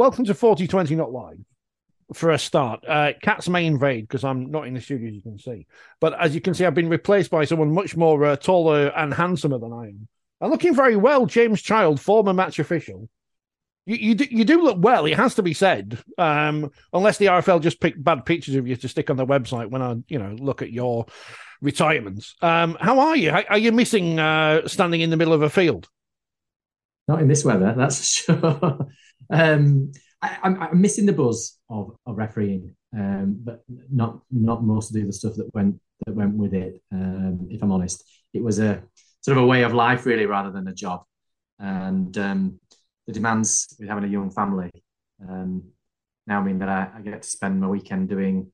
Welcome to Forty20 Not Live. For a start, uh, cats may invade because I'm not in the studio, as you can see. But as you can see, I've been replaced by someone much more uh, taller and handsomer than I am. And looking very well, James Child, former match official. You, you, do, you do look well, it has to be said. Um, unless the RFL just picked bad pictures of you to stick on their website when I, you know, look at your retirements. Um, how are you? Are you missing uh, standing in the middle of a field? Not in this weather, that's sure. um, I, am missing the buzz of, of refereeing, um, but not not most of the stuff that went that went with it. Um, if I'm honest, it was a sort of a way of life, really, rather than a job. And um, the demands with having a young family um, now mean that I, I, get to spend my weekend doing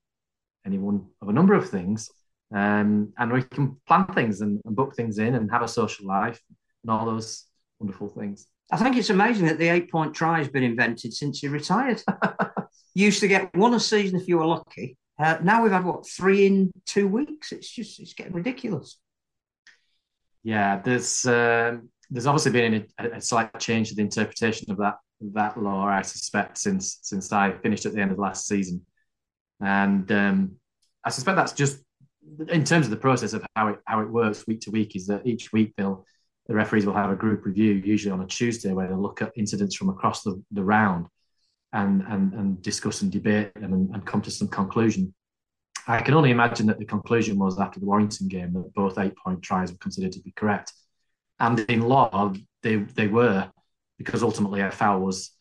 any one of a number of things. Um, and we can plan things and, and book things in and have a social life and all those wonderful things. I think it's amazing that the eight point try has been invented since he retired. used to get one a season if you were lucky. Uh, now we've had what three in two weeks. It's just it's getting ridiculous. Yeah, there's um, there's obviously been a, a, slight change to the interpretation of that that law. I suspect since since I finished at the end of last season, and um, I suspect that's just in terms of the process of how it how it works week to week. Is that each week they'll the referees will have a group review, usually on a Tuesday, where they'll look at incidents from across the, the round and, and, and discuss and debate them and, and come to some conclusion. I can only imagine that the conclusion was after the Warrington game that both eight point tries were considered to be correct. And in law, they, they were, because ultimately a foul was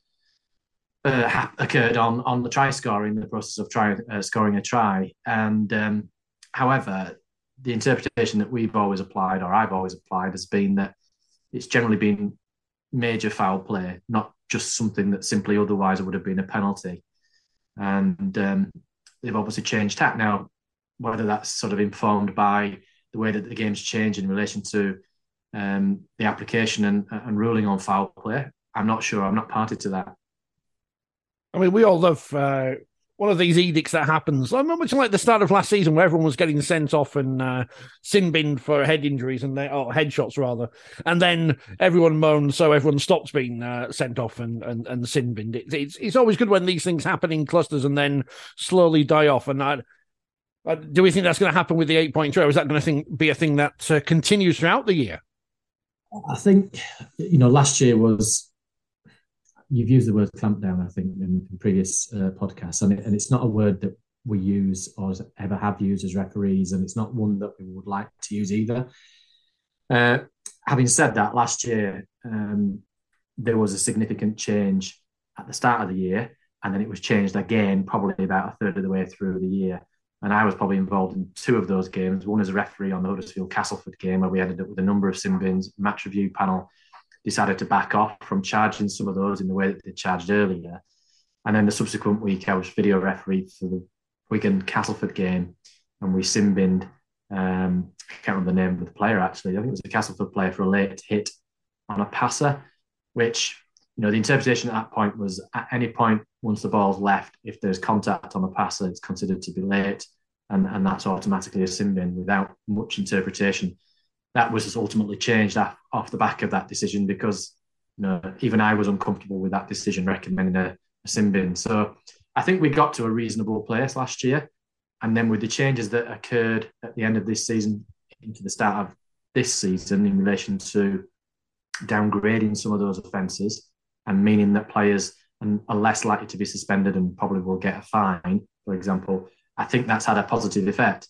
uh, occurred on, on the try scorer in the process of try, uh, scoring a try. And um, however, the interpretation that we've always applied, or I've always applied, has been that it's generally been major foul play, not just something that simply otherwise would have been a penalty. And um, they've obviously changed tack now. Whether that's sort of informed by the way that the game's changed in relation to um, the application and, and ruling on foul play, I'm not sure. I'm not party to that. I mean, we all love uh, one of these edicts that happens. I remember much like the start of last season where everyone was getting sent off and uh, sin binned for head injuries and they, or headshots rather, and then everyone moaned, so everyone stops being uh, sent off and and, and sin binned. It, it's it's always good when these things happen in clusters and then slowly die off. And I, I, do we think that's going to happen with the eight point three? Or is that going to be a thing that uh, continues throughout the year? I think you know last year was you've used the word clampdown, I think, in, in previous uh, podcasts, and, it, and it's not a word that we use or ever have used as referees, and it's not one that we would like to use either. Uh, having said that, last year um, there was a significant change at the start of the year, and then it was changed again, probably about a third of the way through the year. And I was probably involved in two of those games. One as a referee on the Huddersfield Castleford game, where we ended up with a number of sin bins, match review panel, decided to back off from charging some of those in the way that they charged earlier. And then the subsequent week, I was video referee for the Wigan Castleford game, and we sin binned Um, I can't remember the name of the player actually. I think it was a Castleford player for a late hit on a passer, which you know the interpretation at that point was at any point once the ball's left, if there's contact on a passer, it's considered to be late, and, and that's automatically a sin bin without much interpretation. That was ultimately changed off, off the back of that decision because you know even I was uncomfortable with that decision recommending a, a sin bin. So I think we got to a reasonable place last year. And then with the changes that occurred at the end of this season into the start of this season in relation to downgrading some of those offences and meaning that players are less likely to be suspended and probably will get a fine, for example, I think that's had a positive effect.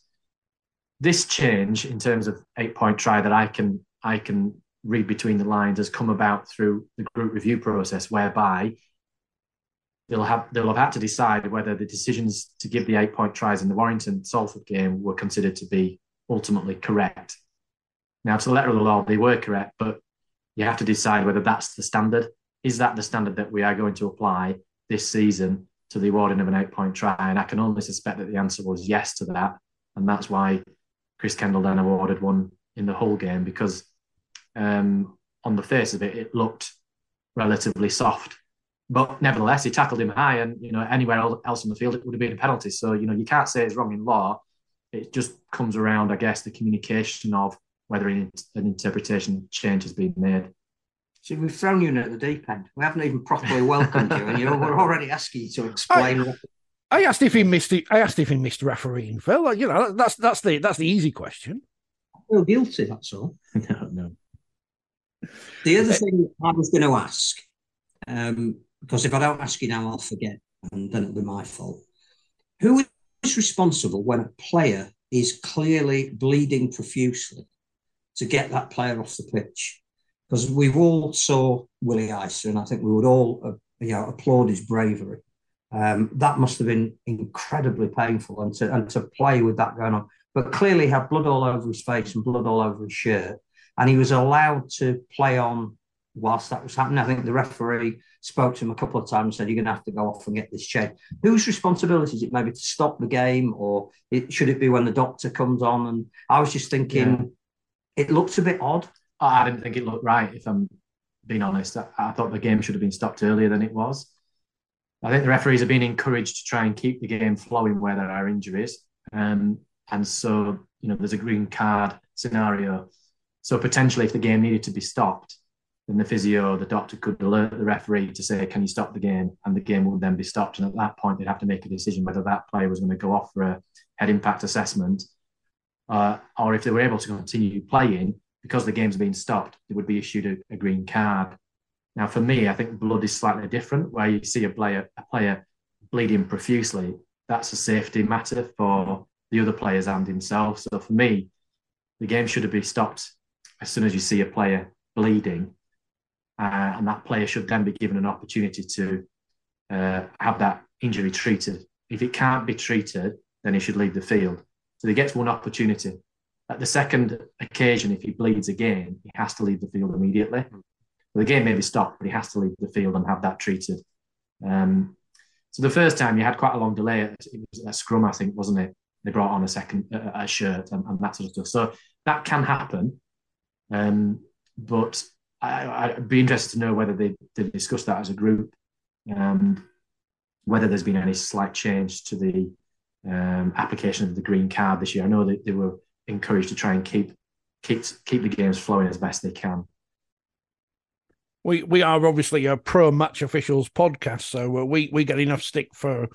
This change in terms of eight point try that I can I can read between the lines has come about through the group review process whereby they'll have they'll have had to decide whether the decisions to give the eight point tries in the Warrington Salford game were considered to be ultimately correct. Now, to the letter of the law, they were correct, but you have to decide whether that's the standard. Is that the standard that we are going to apply this season to the awarding of an eight point try? And I can only suspect that the answer was yes to that. And that's why Chris Kendall then awarded one in the whole game because um, on the face of it, it looked relatively soft but nevertheless, he tackled him high, and you know anywhere else in the field it would have been a penalty. So you know you can't say it's wrong in law. It just comes around, I guess, the communication of whether an, interpretation change has been made. See, we've thrown you in at the deep end. We haven't even properly welcomed you, and you know we're already asking you to explain. I, I asked if he missed. The, I asked if he missed refereeing, Phil. Like, you know, that's that's the that's the easy question. I feel guilty. That's all. no, no. The other thing I was going to ask, um, because if I don't ask you now, I'll forget, and then it'll be my fault. Who is responsible when a player is clearly bleeding profusely to get that player off the pitch? Because we've all saw Willie Isa, and I think we would all, uh, you know, applaud his bravery. Um, that must have been incredibly painful, and to and to play with that going on. But clearly, he had blood all over his face and blood all over his shirt, and he was allowed to play on whilst that was happening. I think the referee spoke to him a couple of times and said, You're going to have to go off and get this checked. Whose responsibility is it maybe to stop the game or it, should it be when the doctor comes on? And I was just thinking, yeah. it looked a bit odd. I didn't think it looked right, if I'm being honest. I, I thought the game should have been stopped earlier than it was. I think the referees have been encouraged to try and keep the game flowing where there are injuries. Um, and so, you know, there's a green card scenario. So potentially, if the game needed to be stopped, then the physio, the doctor could alert the referee to say, "Can you stop the game?" And the game would then be stopped. And at that point, they'd have to make a decision whether that player was going to go off for a head impact assessment, uh, or if they were able to continue playing because the game's been stopped, it would be issued a, a, green card. Now, for me, I think blood is slightly different. Where you see a player a player bleeding profusely, that's a safety matter for the other players and himself. So for me, the game should have been stopped as soon as you see a player bleeding uh, and that player should then be given an opportunity to uh, have that injury treated. If it can't be treated, then he should leave the field. So he gets one opportunity. At the second occasion, if he bleeds again, he has to leave the field immediately. The game may be stopped, but he has to leave the field and have that treated. Um, so the first time you had quite a long delay. It was a scrum, I think, wasn't it? They brought on a second a shirt and, and, that sort of stuff. So that can happen, um, but I, would be interested to know whether they, they discussed that as a group and whether there's been any slight change to the um, application of the green card this year. I know that they were encouraged to try and keep keep keep the games flowing as best they can. We we are obviously a pro match officials podcast, so uh, we we get enough stick for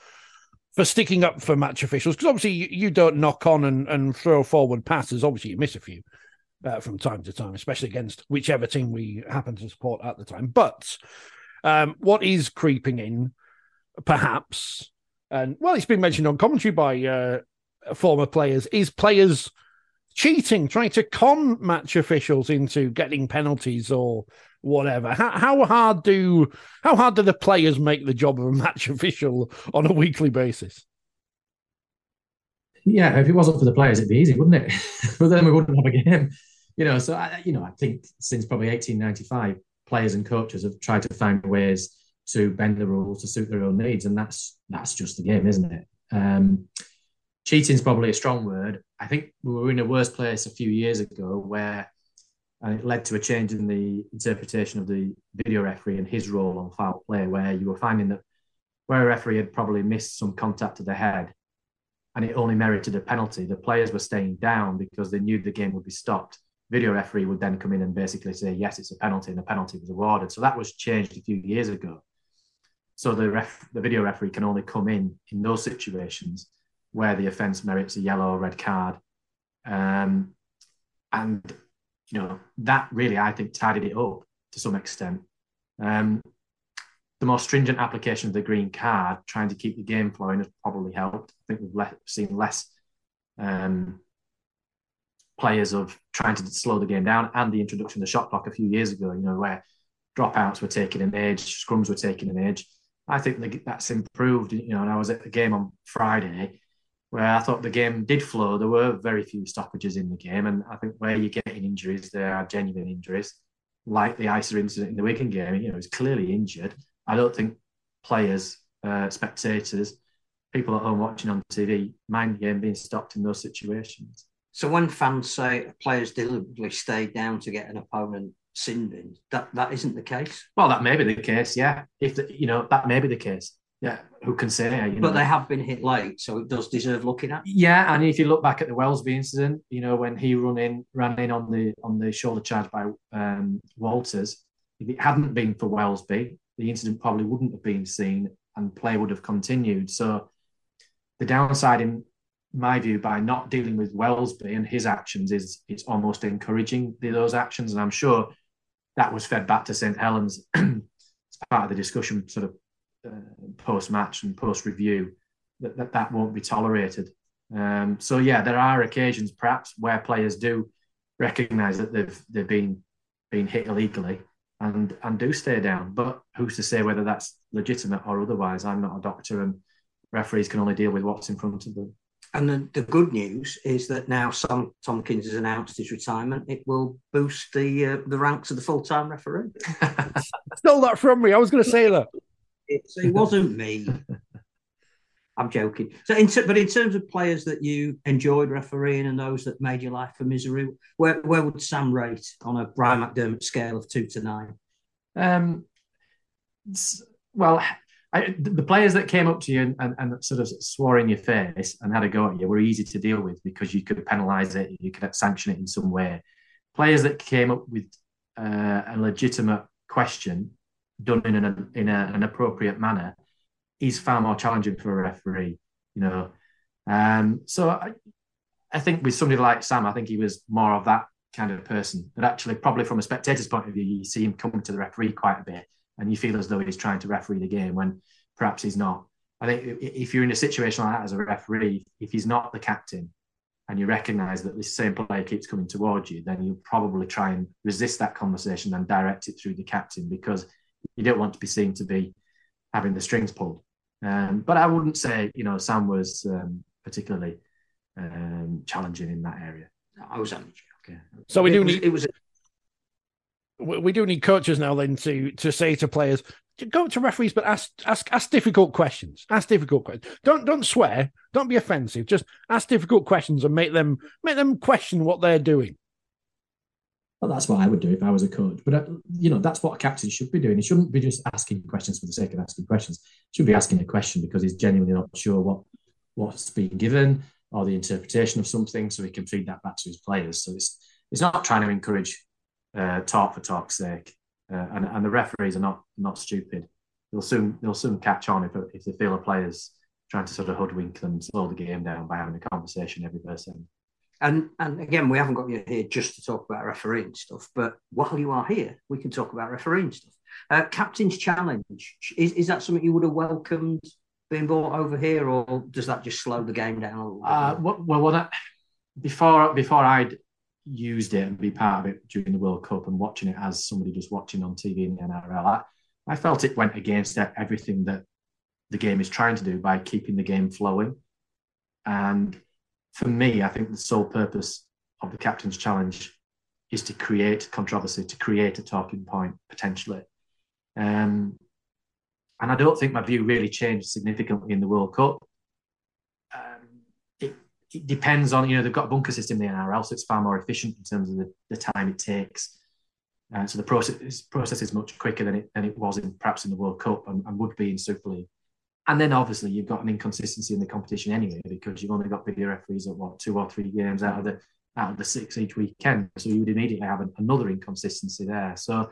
for sticking up for match officials because obviously you, you, don't knock on and, and throw forward passes. Obviously, you miss a few, uh, from time to time, especially against whichever team we happen to support at the time. But um, what is creeping in, perhaps, and well, it's been mentioned on commentary by uh, former players, is players cheating, trying to con match officials into getting penalties or whatever. How, how hard do how hard do the players make the job of a match official on a weekly basis? Yeah, if it wasn't for the players, it'd be easy, wouldn't it? but then we wouldn't have a game you know, so I, you know, I think since probably 1895, players and coaches have tried to find ways to bend the rules to suit their own needs, and that's that's just the game, isn't it? Um, cheating's probably a strong word. I think we were in a worse place a few years ago where and it led to a change in the interpretation of the video referee and his role on foul play, where you were finding that where a referee had probably missed some contact to the head and it only merited a penalty, the players were staying down because they knew the game would be stopped. Video referee would then come in and basically say, yes, it's a penalty, and the penalty was awarded. So that was changed a few years ago. So the ref, the video referee can only come in in those situations where the offence merits a yellow or red card. Um, and you know, that really, I think, tidied it up to some extent. Um, the more stringent application of the green card, trying to keep the game flowing, has probably helped. I think we've le- seen less um, players of trying to slow the game down, and the introduction of the shot clock a few years ago. You know, where dropouts were taking an age, scrums were taking an age. I think that's improved. You know, and I was at the game on Friday, where I thought the game did flow. There were very few stoppages in the game, and I think where you're getting injuries, there are genuine injuries, like the Isa incident in the Wigan game. You know, he's clearly injured. I don't think players, uh, spectators, people at home watching on TV mind the game being stopped in those situations. So when fans say players deliberately stay down to get an opponent sin that that isn't the case. Well, that may be the case. Yeah, if the, you know that may be the case yeah, who can say? You know? But they have been hit late, so it does deserve looking at. Yeah, and if you look back at the Welsby incident, you know when he run in, ran in on the on the shoulder charge by um, Walters, if it hadn't been for Welsby, the incident probably wouldn't have been seen, and play would have continued. So the downside, in my view, by not dealing with Welsby and his actions is it's almost encouraging those actions, and I'm sure that was fed back to St Helens as part of the discussion, sort of uh, post match and post review that, that that won't be tolerated. Um, so yeah, there are occasions perhaps where players do recognise that they've they've been been hit illegally and and do stay down. But who's to say whether that's legitimate or otherwise? I'm not a doctor, and referees can only deal with what's in front of them. And the, the good news is that now Sam Tomkins has announced his retirement. It will boost the uh, the ranks of the full time referee. Stole that from me. I was going to say that. It, it wasn't me. I'm joking. So, in, but in terms of players that you enjoyed refereeing and those that made your life a misery, where where would Sam rate on a Brian McDermott scale of two to nine? Um, well, I, the players that came up to you and, and, and, sort of swore in your face and had a go at you were easy to deal with because you could penalise it, you could sanction it in some way. Players that came up with uh, a legitimate question done in an in a, an appropriate manner is far more challenging for a referee. You know, um, so I, I think with somebody like Sam, I think he was more of that kind of person. But actually, probably from a spectator's point of view, you see him coming to the referee quite a bit, and you feel as though he's trying to referee the game when perhaps he's not. I think if you're in a situation like that as a referee, if he's not the captain, and you recognise that this same player keeps coming towards you, then you'll probably try and resist that conversation and direct it through the captain because you don't want to be seen to be having the strings pulled. Um, but I wouldn't say, you know, Sam was um, particularly um, challenging in that area. I was only joking. So we do need it was. We do need coaches now then to to say to players, go to referees, but ask ask ask difficult questions. Ask difficult questions. Don't don't swear. Don't be offensive. Just ask difficult questions and make them make them question what they're doing. Well, that's what I would do if I was a coach. But uh, you know, that's what a captain should be doing. He shouldn't be just asking questions for the sake of asking questions. He should be asking a question because he's genuinely not sure what what's being given or the interpretation of something, so he can feed that back to his players. So it's it's not trying to encourage uh, talk for talk's sake. Uh, and, and the referees are not not stupid. They'll soon they'll soon catch on if if they feel a player's trying to sort of hoodwink them, slow the game down by having a conversation every person. And and again, we haven't got you here just to talk about refereeing stuff, but while you are here, we can talk about refereeing stuff. Uh, Captain's challenge is, is that something you would have welcomed being brought over here, or does that just slow the game down a little? Uh, well, well, that, before before I'd used it and be part of it during the World Cup and watching it as somebody just watching on TV in the NRL, I, I felt it went against everything that the game is trying to do by keeping the game flowing. And for me, I think the sole purpose of the captain's challenge is to create controversy, to create a talking point potentially. Um, and I don't think my view really changed significantly in the World Cup. Um, it, it depends on you know they've got a bunker system in the NRL, so it's far more efficient in terms of the, the time it takes. Uh, so the process process is much quicker than it than it was in perhaps in the World Cup and, and would be in Super League. And then obviously you've got an inconsistency in the competition anyway because you've only got video referees at what two or three games out of the out of the six each weekend. So you would immediately have an, another inconsistency there. So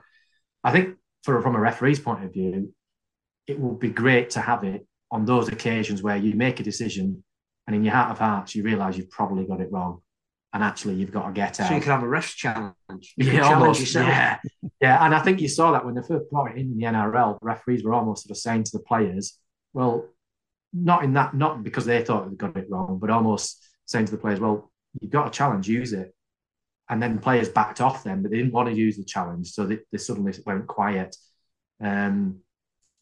I think for, from a referee's point of view, it would be great to have it on those occasions where you make a decision and in your heart of hearts you realise you've probably got it wrong. And actually, you've got to get out. So you can have a rest challenge. You yeah, almost, yourself. Yeah, yeah. And I think you saw that when they first brought it in, in the NRL, referees were almost sort of saying to the players, "Well, not in that, not because they thought they got it wrong, but almost saying to the players, "Well, you've got a challenge, use it." And then players backed off them, but they didn't want to use the challenge, so they, they suddenly went quiet. Um,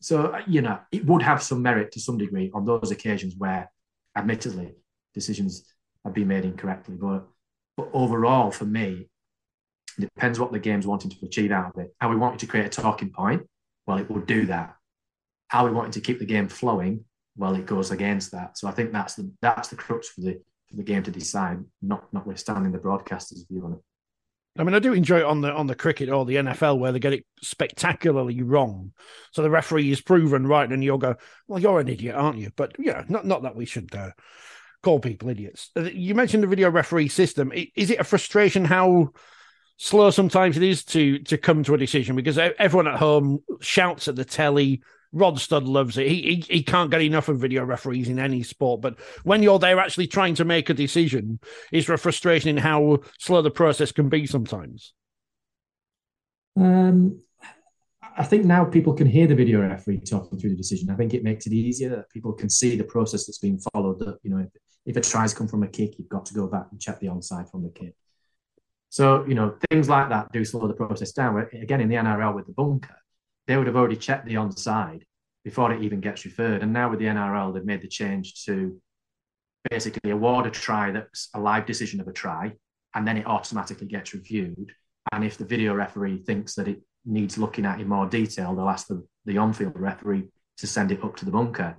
so you know, it would have some merit to some degree on those occasions where, admittedly, decisions have been made incorrectly. But but overall, for me, it depends what the game's wanting to achieve out of it. How we wanting to create a talking point? Well, it would do that. Are we wanting to keep the game flowing? Well, it goes against that. So I think that's the that's the crux for the for the game to decide, not notwithstanding the broadcasters' view on it. I mean, I do enjoy it on the on the cricket or the NFL where they get it spectacularly wrong. So the referee is proven right, and you'll go, "Well, you're an idiot, aren't you?" But yeah, not not that we should uh, call people idiots. Uh, you mentioned the video referee system. Is it a frustration how slow sometimes it is to to come to a decision because everyone at home shouts at the telly. Rod Stud loves it. He, he he can't get enough of video referees in any sport. But when you're there actually trying to make a decision, is there a frustration in how slow the process can be sometimes? Um, I think now people can hear the video referee talking through the decision. I think it makes it easier that people can see the process that's being followed. That you know, if, if a tries come from a kick, you've got to go back and check the onside from the kick. So, you know, things like that do slow the process down. Again, in the NRL with the bunker, they would have already checked the onside before it even gets referred. And now with the NRL, they've made the change to basically award a try that's a live decision of a try, and then it automatically gets reviewed. And if the video referee thinks that it needs looking at in more detail, they'll ask the, the on field referee to send it up to the bunker.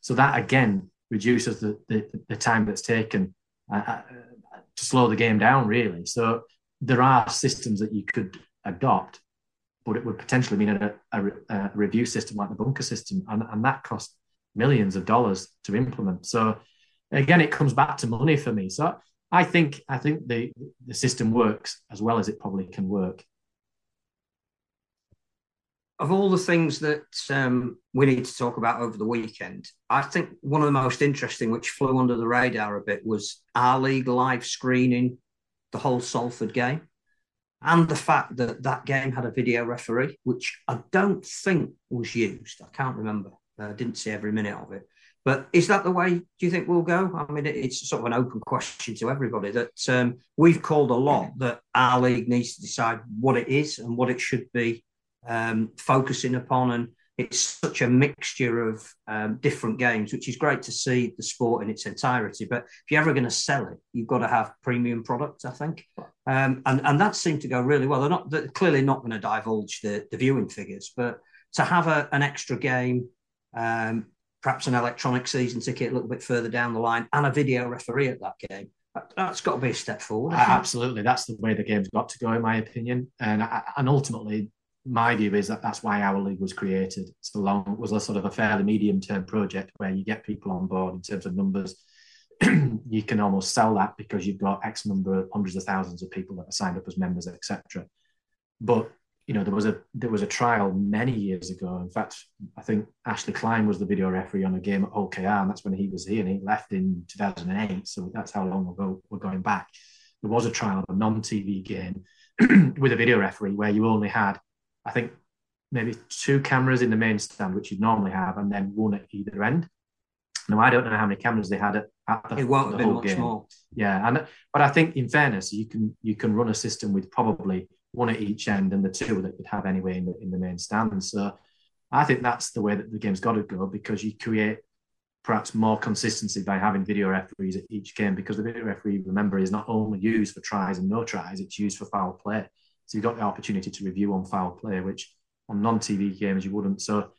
So that again reduces the, the, the time that's taken uh, uh, to slow the game down, really. So there are systems that you could adopt, but it would potentially mean a, a, a review system like the bunker system, and, and that costs millions of dollars to implement. So again, it comes back to money for me. So I think I think the the system works as well as it probably can work of all the things that um, we need to talk about over the weekend, I think one of the most interesting, which flew under the radar a bit, was our league live screening the Hull Salford game, and the fact that that game had a video referee, which I don't think was used. I can't remember. I didn't see every minute of it. But is that the way do you think we'll go? I mean, it's sort of an open question to everybody that um, we've called a lot that our league needs to decide what it is and what it should be um, focusing upon. And it's such a mixture of um, different games, which is great to see the sport in its entirety. But if you're ever going to sell it, you've got to have premium products, I think. Um, and, and that seemed to go really well. They're not they're clearly not going to divulge the, the viewing figures, but to have a, an extra game, um, perhaps an electronic season ticket a little bit further down the line, and a video referee at that game. That's got to be a step forward. Absolutely, that's the way the game's got to go, in my opinion. And and ultimately, my view is that that's why our league was created. It's a long, was a sort of a fairly medium term project where you get people on board in terms of numbers. you can almost sell that because you've got X number of hundreds of thousands of people that are signed up as members, etc. But you know, there was a there was a trial many years ago. In fact, I think Ashley Klein was the video referee on a game at OKR, and that's when he was here, and he left in 2008. So that's how long ago we're going back. There was a trial of a non-TV game with a video referee where you only had I think maybe two cameras in the main stand, which you'd normally have, and then one at either end. Now I don't know how many cameras they had at, at the, it won't the have been much game. more. Yeah, and but I think in fairness, you can you can run a system with probably one at each end and the two that you'd have anyway in the in the main stand. So I think that's the way that the game's got to go because you create perhaps more consistency by having video referees at each game because the video referee, remember, is not only used for tries and no tries, it's used for foul play. So you've got the opportunity to review on foul play, which on non-TV games you wouldn't. So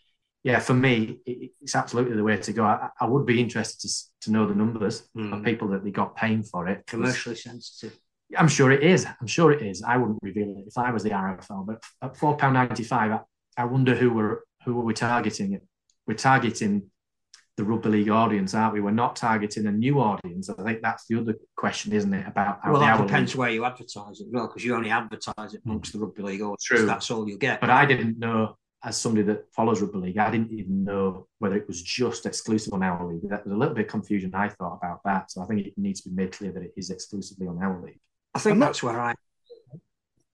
yeah, for me, it, it's absolutely the way to go. I, I would be interested to, to know the numbers mm. of people that they got paying for it. Commercially sensitive. I'm sure it is. I'm sure it is. I wouldn't reveal it if I was the RFL, but at four pound ninety five, I, I wonder who were who were we targeting? We're targeting the rugby league audience, aren't we? We're not targeting a new audience. I think that's the other question, isn't it? About well, that depends league. where you advertise it, well, because you only advertise it amongst the rugby league audience. True, that's all you get. But I didn't know, as somebody that follows rugby league, I didn't even know whether it was just exclusive on our league. That was a little bit of confusion I thought about that. So I think it needs to be made clear that it is exclusively on our league. I think that's where I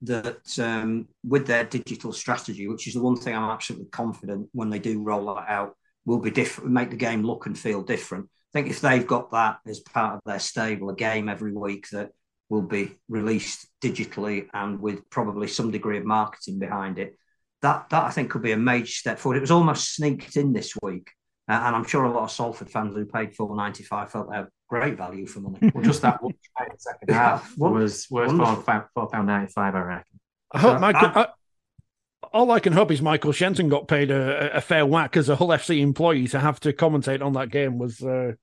that um, with their digital strategy, which is the one thing I'm absolutely confident when they do roll that out, will be different, make the game look and feel different. I think if they've got that as part of their stable, a game every week that will be released digitally and with probably some degree of marketing behind it, that that I think could be a major step forward. It was almost sneaked in this week, uh, and I'm sure a lot of Salford fans who paid four ninety five felt they had great value for money. Well, just that one second half was worth four pound ninety five, I reckon. I hope Michael. I, all I can hope is Michael Shenton got paid a, a, fair whack as a Hull FC employee to have to commentate on that game. Was uh,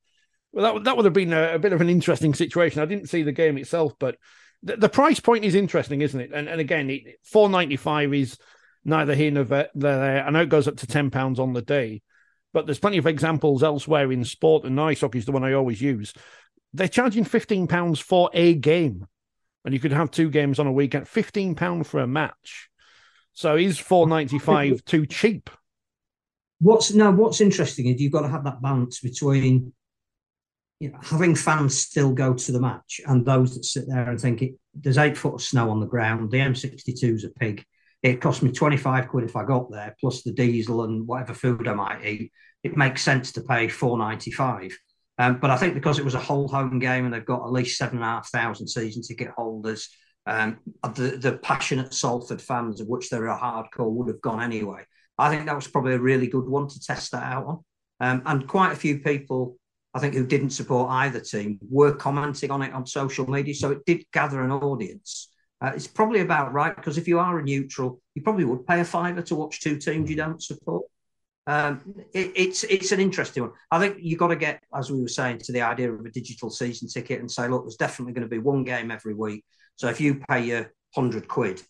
well, that that would have been a, a, bit of an interesting situation. I didn't see the game itself, but the, the price point is interesting, isn't it? And and again, four ninety five is neither here nor there. I know it goes up to ten pounds on the day, but there's plenty of examples elsewhere in sport, and ice hockey is the one I always use. They're charging fifteen pounds for a game, and you could have two games on a weekend. Fifteen pound for a match. So is four ninety five too cheap? What's now? What's interesting is you've got to have that balance between you know, having fans still go to the match and those that sit there and think it, there's eight foot of snow on the ground. The M62 is a pig. It cost me 25 quid if I got there, plus the diesel and whatever food I might eat. It makes sense to pay 4.95. Um, but I think because it was a Hull home game and they've got at least seven and a half thousand season ticket holders, um, the, the passionate Salford fans, of which there are hardcore, would have gone anyway. I think that was probably a really good one to test that out on. Um, and quite a few people, I think, who didn't support either team were commenting on it on social media. So it did gather an audience. Uh, it's probably about right because if you are a neutral, you probably would pay a fiver to watch two teams you don't support. Um, it, it's it's an interesting one. I think you've got to get, as we were saying, to the idea of a digital season ticket and say, look, there's definitely going to be one game every week. So if you pay your 100 quid,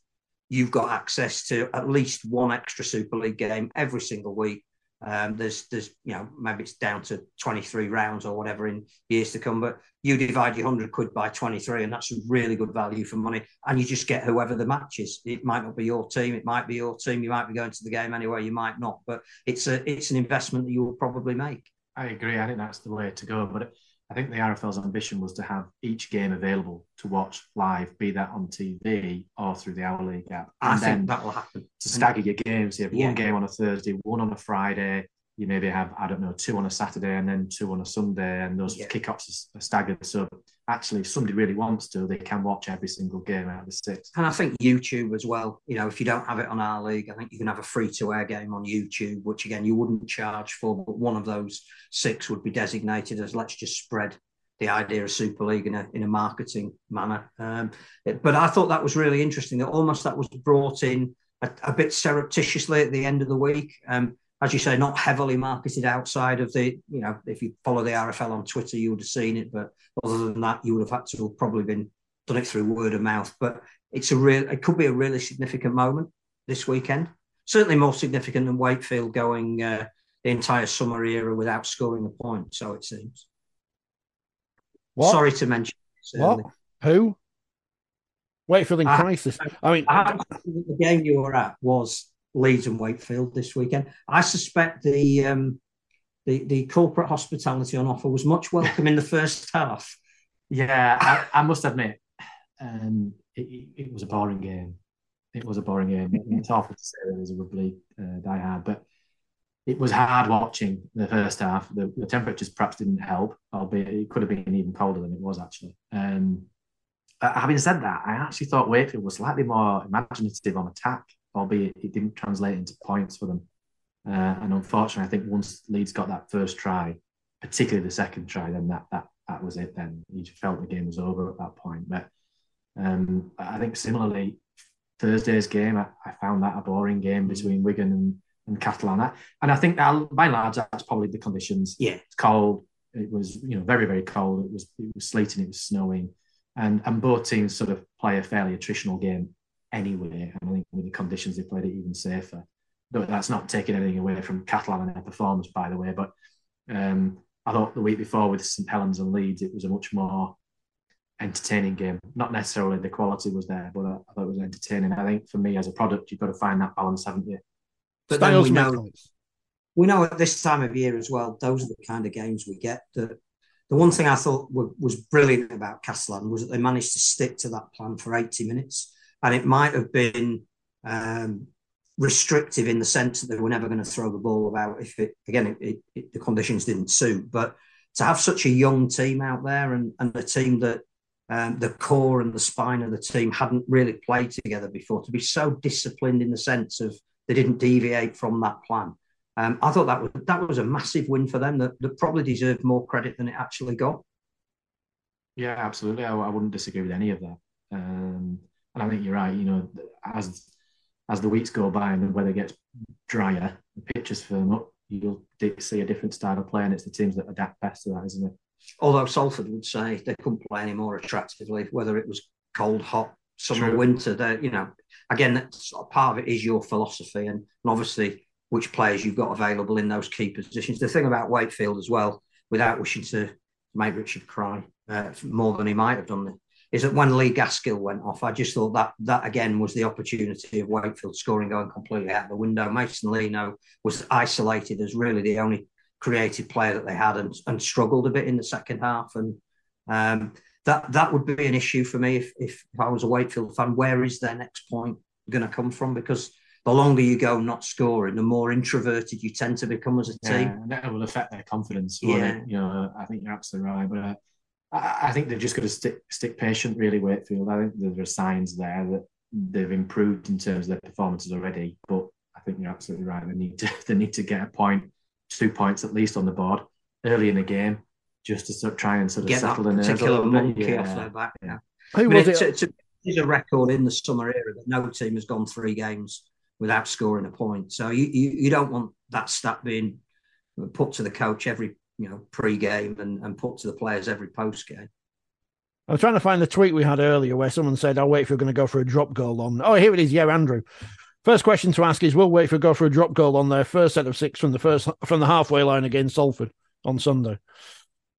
you've got access to at least one extra Super League game every single week. Um, there's, there's, you know, maybe it's down to 23 rounds or whatever in years to come, but you divide your 100 quid by 23, and that's a really good value for money. And you just get whoever the match is. It might not be your team, it might be your team. You might be going to the game anyway, you might not, but it's a, it's an investment that you will probably make. I agree. I think that's the way to go. But I think the RFL's ambition was to have each game available to watch live, be that on TV or through the Our League app. And I then that will happen. To stagger your games, you have yeah. one game on a Thursday, one on a Friday, you maybe have I don't know two on a Saturday and then two on a Sunday, and those yeah. kickoffs are staggered. So actually, if somebody really wants to, they can watch every single game out of the six. And I think YouTube as well. You know, if you don't have it on our league, I think you can have a free to air game on YouTube, which again you wouldn't charge for, but one of those six would be designated as let's just spread the idea of Super League in a in a marketing manner. Um, but I thought that was really interesting. That almost that was brought in a, a bit surreptitiously at the end of the week. Um, as you say, not heavily marketed outside of the, you know, if you follow the RFL on Twitter, you would have seen it. But other than that, you would have had to have probably been done it through word of mouth. But it's a real, it could be a really significant moment this weekend. Certainly more significant than Wakefield going uh, the entire summer era without scoring a point. So it seems. What? Sorry to mention. What? Who? Wakefield in crisis. I, I mean, I, the game you were at was Leeds and Wakefield this weekend. I suspect the um, the, the corporate hospitality on offer was much welcome in the first half. Yeah, I, I must admit, um, it, it, was a boring game. It was a boring game. It's awful to say that there's a rugby uh, die hard, but it was hard watching the first half. The, the, temperatures perhaps didn't help, albeit it could have been even colder than it was actually. Um, uh, having said that, I actually thought Wakefield was slightly more imaginative on attack albeit it didn't translate into points for them. Uh, and unfortunately, I think once Leeds got that first try, particularly the second try, then that that that was it. Then you felt the game was over at that point. But um, I think similarly, Thursday's game, I, I, found that a boring game between Wigan and, and Catalan. And I think that by and large, that's probably the conditions. Yeah. It's cold. It was, you know, very, very cold. It was it was sleeting, it was snowing. And and both teams sort of play a fairly attritional game anyway. And I think with the conditions they played it even safer. But that's not taking anything away from Catalan and their performance, by the way. But um, I thought the week before with St Helens and Leeds, it was a much more entertaining game. Not necessarily the quality was there, but I, I thought it was entertaining. I think for me as a product, you've got to find that balance, haven't you? But then we know, we know at this time of year as well, those are the kind of games we get. The, the one thing I thought was brilliant about Castellan was that they managed to stick to that plan for 80 minutes. And it might have been um, restrictive in the sense that they were never going to throw the ball about if it, again, it, it, the conditions didn't suit. But to have such a young team out there and, and a team that um, the core and the spine of the team hadn't really played together before, to be so disciplined in the sense of they didn't deviate from that plan. Um, I thought that was that was a massive win for them that, that probably deserved more credit than it actually got. Yeah, absolutely. I, I wouldn't disagree with any of that. Um, and I think you're right. You know, as as the weeks go by and the weather gets drier, the pitches firm up, you'll see a different style of play, and it's the teams that adapt best to that, isn't it? Although Salford would say they couldn't play any more attractively, whether it was cold, hot, summer, True. winter. They, you know, again, that's part of it is your philosophy, and, and obviously which players you've got available in those key positions. The thing about Wakefield as well, without wishing to make Richard cry uh, more than he might have done, is that when Lee Gaskell went off, I just thought that that again was the opportunity of Wakefield scoring going completely out the window. Mason Lino was isolated as really the only creative player that they had and, and struggled a bit in the second half. And um, that that would be an issue for me if, if I was a Wakefield fan. Where is their next point going to come from? Because the longer you go not scoring, the more introverted you tend to become as a Yeah, team. and that will affect their confidence. Yeah. it? you know, I think you're absolutely right. But uh, I, I think they've just got to stick stick patient. Really, Wakefield. I think there are signs there that they've improved in terms of their performances already. But I think you're absolutely right. They need to they need to get a point, two points at least on the board early in the game, just to sort of try and sort of Get settle the nerves a particular little bit. monkey Yeah. off their back. Yeah. Who I mean, was it? it's, a, it's a record in the summer era that no team has gone three games without scoring a point. So you, you, you don't want that stat being put to the coach every you know pre-game and, and put to the players every post-game. I'm trying to find the tweet we had earlier where someone said, I'll wait if you're going to go for a drop goal on. Oh, here it is. Yeah, Andrew. First question to ask is Will wait Wakefield go for a drop goal on their first set of six from the first from the halfway line against Salford on Sunday?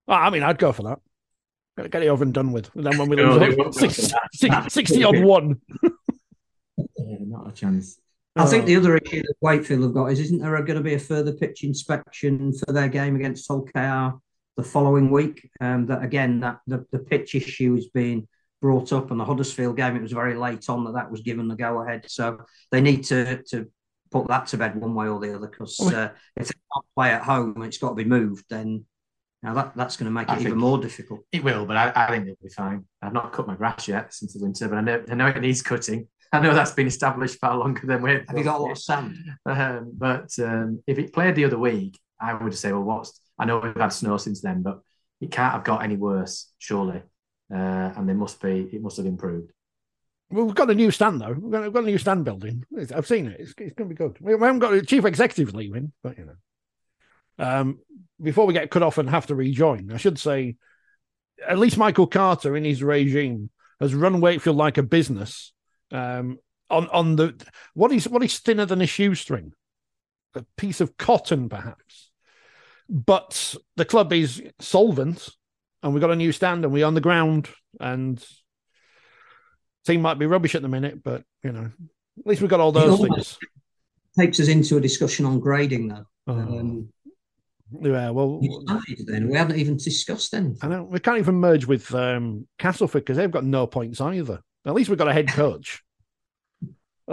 Oh, I mean, I'd go for that. Get get it over and done with. And then when we No, lose they oh, six- six- 60 odd one. Yeah, not a chance. I think Oh. the other issue that Wakefield have got is isn't there going to be a further pitch inspection for their game against Hull KR the following week? Um, that again, that the, the pitch issue is being brought up, and the Huddersfield game it was very late on that that was given the go ahead. So they need to to put that to bed one way or the other because Oh, uh, if they can't play at home and it's got to be moved, then now that that's going to make it I even more difficult. It will, but I, I think it'll be fine. I've not cut my grass yet since the winter, but I know, I know it needs cutting. I know that's been established far longer than we've. Have you got a lot of sand? Um, but um, if it played the other week, I would say, well, what's? I know we've had snow since then, but it can't have got any worse, surely. Uh, and they must be. It must have improved. Well, we've got a new stand though. We've got, we've got a new stand building. I've seen it. It's, it's going to be good. We, we haven't got a chief executive leaving, but you know. Um, before we get cut off and have to rejoin, I should say, at least Michael Carter in his regime has run Wakefield like a business. Um, on on the what is what is thinner than a shoestring, a piece of cotton perhaps, but the club is solvent, and we've got a new stand and we're on the ground and team might be rubbish at the minute, but you know, at least we've got all those things. Takes us into a discussion on grading though. Oh, Um, yeah, well, then we haven't even discussed anything. I don't, we can't even merge with um, Castleford because they've got no points either. At least we've got a head coach.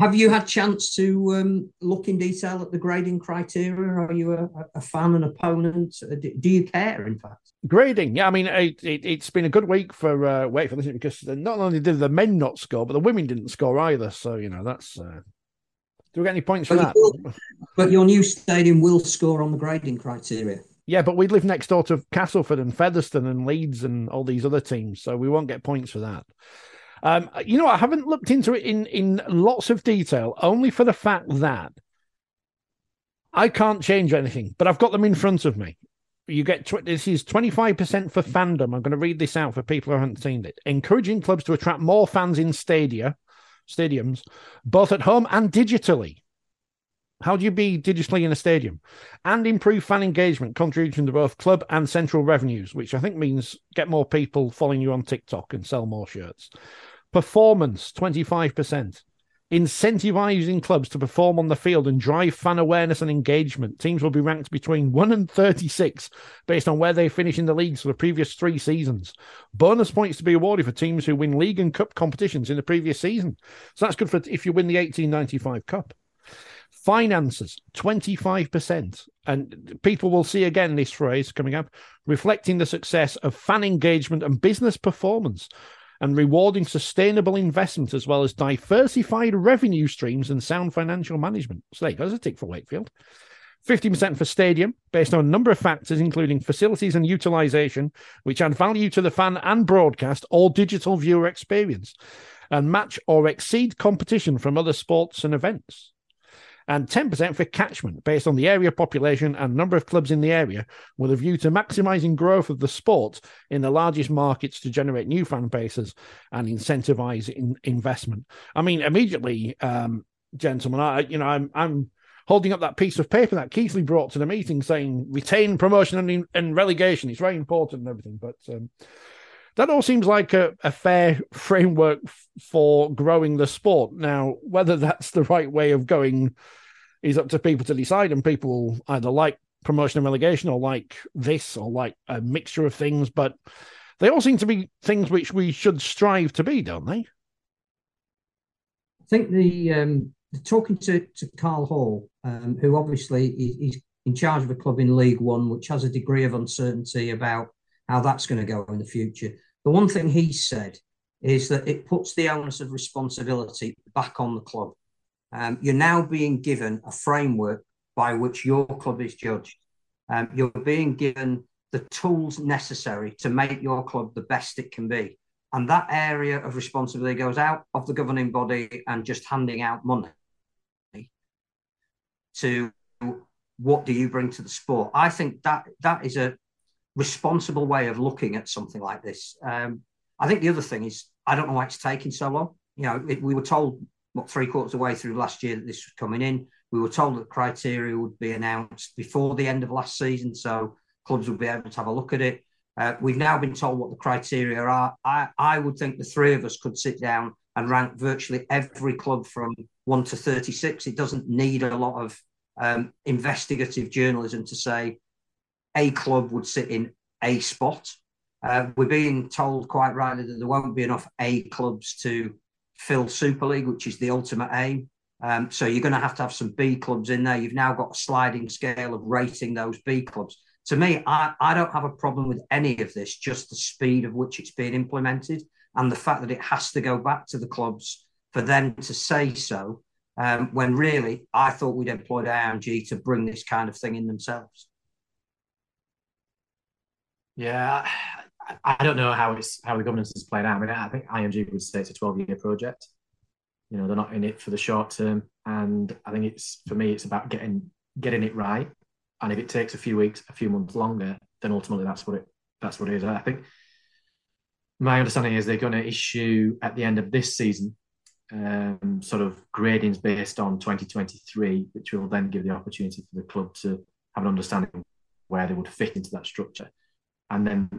Have you had chance to um, look in detail at the grading criteria? Are you a, a fan and opponent? Uh, Do, you care, in fact? Grading, yeah, I mean, it, it, it's been a good week for uh, Wakefield isn't it? because not only did the men not score, but the women didn't score either. So you know, that's. Uh... Do we get any points for that? will- but your new stadium will score on the grading criteria. Yeah, but we'd live next door to Castleford and Featherstone and Leeds and all these other teams, so we won't get points for that. Um, you know, I haven't looked into it in in lots of detail, only for the fact that I can't change anything, but I've got them in front of me. You get tw- this is twenty five percent for fandom. I'm going to read this out for people who haven't seen it. Encouraging clubs to attract more fans in stadia, stadiums, both at home and digitally. How do you be digitally in a stadium? And improve fan engagement, contributing to both club and central revenues, which I think means get more people following you on TikTok and sell more shirts. Performance, 25%. Incentivizing clubs to perform on the field and drive fan awareness and engagement. Teams will be ranked between 1 and 36 based on where they finish in the leagues for the previous three seasons. Bonus points to be awarded for teams who win league and cup competitions in the previous season. So that's good for if you win the 1895 Cup. Finances, 25%. And people will see again this phrase coming up, reflecting the success of fan engagement and business performance and rewarding sustainable investment as well as diversified revenue streams and sound financial management. So there you go, there's a tick for Wakefield. 50% for stadium, based on a number of factors, including facilities and utilization, which add value to the fan and broadcast or digital viewer experience, and match or exceed competition from other sports and events and 10% for catchment based on the area population and number of clubs in the area with a view to maximizing growth of the sport in the largest markets to generate new fan bases and incentivize in investment. I mean, immediately, um, gentlemen, I, you know, I'm, I'm, holding up that piece of paper that Keighley brought to the meeting saying retain promotion and, and relegation. It's very important and everything. But um, that all seems like a, a fair framework for growing the sport. Now, whether that's the right way of going is up to people to decide, and people either like promotion and relegation or like this or like a mixture of things, but they all seem to be things which we should strive to be, don't they? I think the um, talking to, to Carl Hall, um, who obviously is in charge of a club in League One, which has a degree of uncertainty about how that's going to go in the future. The one thing he said is that it puts the onus of responsibility back on the club. Um, you're now being given a framework by which your club is judged. Um, you're being given the tools necessary to make your club the best it can be. And that area of responsibility goes out of the governing body and just handing out money to what do you bring to the sport. I think that that is a responsible way of looking at something like this. Um, I think the other thing is I don't know why it's taking so long. You know, it, we were told what three quarters of the way through last year that this was coming in. We were told that criteria would be announced before the end of last season, so clubs would be able to have a look at it. Uh, we've now been told what the criteria are. I, I would think the three of us could sit down and rank virtually every club from one to 36. It doesn't need a lot of um, investigative journalism to say a club would sit in a spot. Uh, we're being told quite rightly that there won't be enough A clubs to fill Super League, which is the ultimate aim. Um, so you're going to have to have some B clubs in there. You've now got a sliding scale of rating those B clubs. To me, I, I don't have a problem with any of this, just the speed of which it's being implemented and the fact that it has to go back to the clubs for them to say so. Um, when really, I thought we'd employed IMG to bring this kind of thing in themselves. Yeah, I don't know how it's how the governance is played out. I mean, I think IMG would say it's a 12 year project. You know, they're not in it for the short term, and I think it's for me, it's about getting getting it right. And if it takes a few weeks, a few months longer, then ultimately that's what it that's what it is. I think my understanding is they're going to issue at the end of this season um, sort of gradings based on 2023, which will then give the opportunity for the club to have an understanding where they would fit into that structure. And then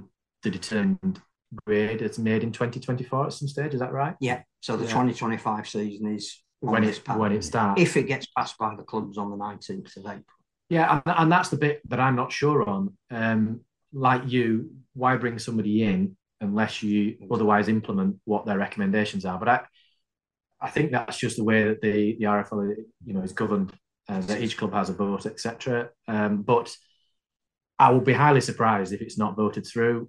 the determined grade is made in 2024 at some stage. Is that right? Yeah. So the yeah. 2025 season is when it when it starts. If it gets passed by the clubs on the 19th of April. Yeah, and, and that's the bit that I'm not sure on. Um, like you, why bring somebody in unless you otherwise implement what their recommendations are? But I, I think that's just the way that the the RFL, you know, is governed. Uh, that each club has a vote, etc. Um, but I would be highly surprised if it's not voted through.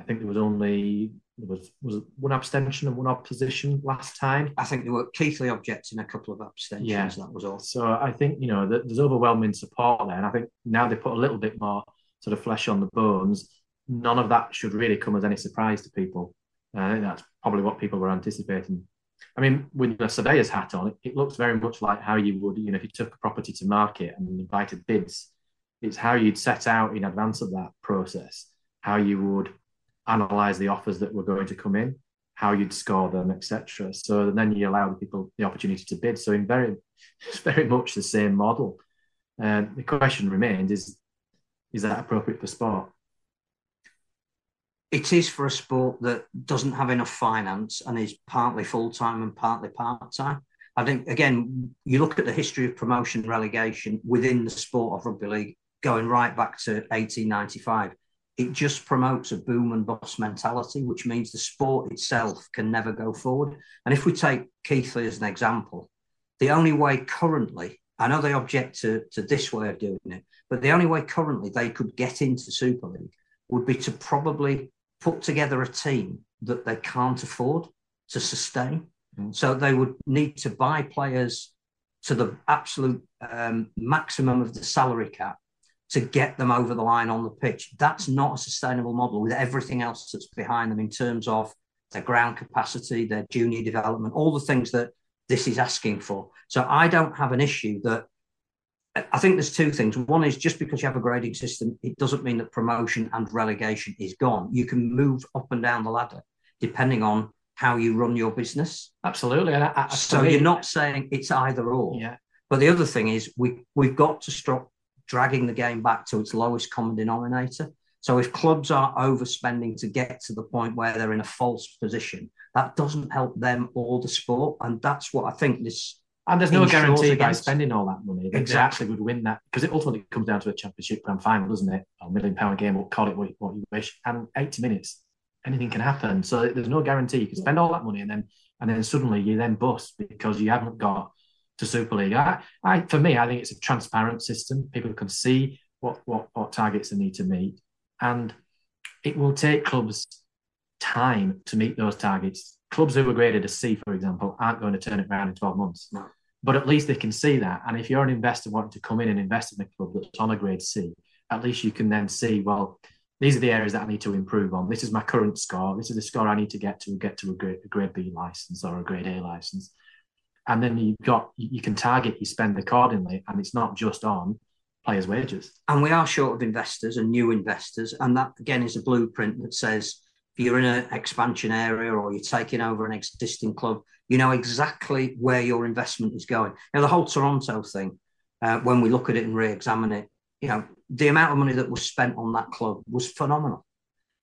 I think there was only there was was one abstention and one opposition last time. I think there were Keighley objecting a couple of abstentions. Yeah. that was all. So I think you know there's overwhelming support there, and I think now they put a little bit more sort of flesh on the bones. None of that should really come as any surprise to people. Uh, I think that's probably what people were anticipating. I mean, with a surveyor's hat on, it, it looks very much like how you would, you know, if you took a property to market and invited bids, it's how you'd set out in advance of that process, how you would analyze the offers that were going to come in, how you'd score them, etc. So then you allow the people the opportunity to bid. So in very, it's very much the same model. And uh, the question remains: is is that appropriate for sport? It is for a sport that doesn't have enough finance and is partly full time and partly part time. I think again, you look at the history of promotion relegation within the sport of rugby league, going right back to 1895 it just promotes a boom and bust mentality, which means the sport itself can never go forward. And if we take Keighley as an example, the only way currently, I know they object to, to this way of doing it, but the only way currently they could get into Super League would be to probably put together a team that they can't afford to sustain. Mm. So they would need to buy players to the absolute um, maximum of the salary cap to get them over the line on the pitch. That's not a sustainable model with everything else that's behind them in terms of their ground capacity, their junior development, all the things that this is asking for. So I don't have an issue that I think there's two things. One is just because you have a grading system, it doesn't mean that promotion and relegation is gone. You can move up and down the ladder depending on how you run your business. Absolutely. I, I, so you're not saying it's either or. Yeah. But the other thing is we we've got to stop dragging the game back to its lowest common denominator. So if clubs are overspending to get to the point where they're in a false position, that doesn't help them or the sport. And that's what I think this. And there's no guarantee against. by spending all that money that exactly. they actually would win that because it ultimately comes down to a championship grand final, doesn't it? A million pound game, we'll call it what, what you wish. And 80 minutes, anything can happen. So there's no guarantee. You can spend all that money and then and then suddenly you then bust because you haven't got to Super League. I, I, for me, I think it's a transparent system. People can see what, what, what targets they need to meet. And it will take clubs time to meet those targets. Clubs who are graded a C, for example, aren't going to turn it around in 12 months. No. But at least they can see that. And if you're an investor wanting to come in and invest in a club that's on a grade C, at least you can then see, well, these are the areas that I need to improve on. This is my current score. This is the score I need to get to get to a grade, a grade B license or a grade A license and then you've got you can target your spend accordingly, and it's not just on players' wages. And we are short of investors and new investors, and that again is a blueprint that says if you're in an expansion area or you're taking over an existing club, you know exactly where your investment is going. Now, the whole Toronto thing, uh, when we look at it and re-examine it, you know, the amount of money that was spent on that club was phenomenal.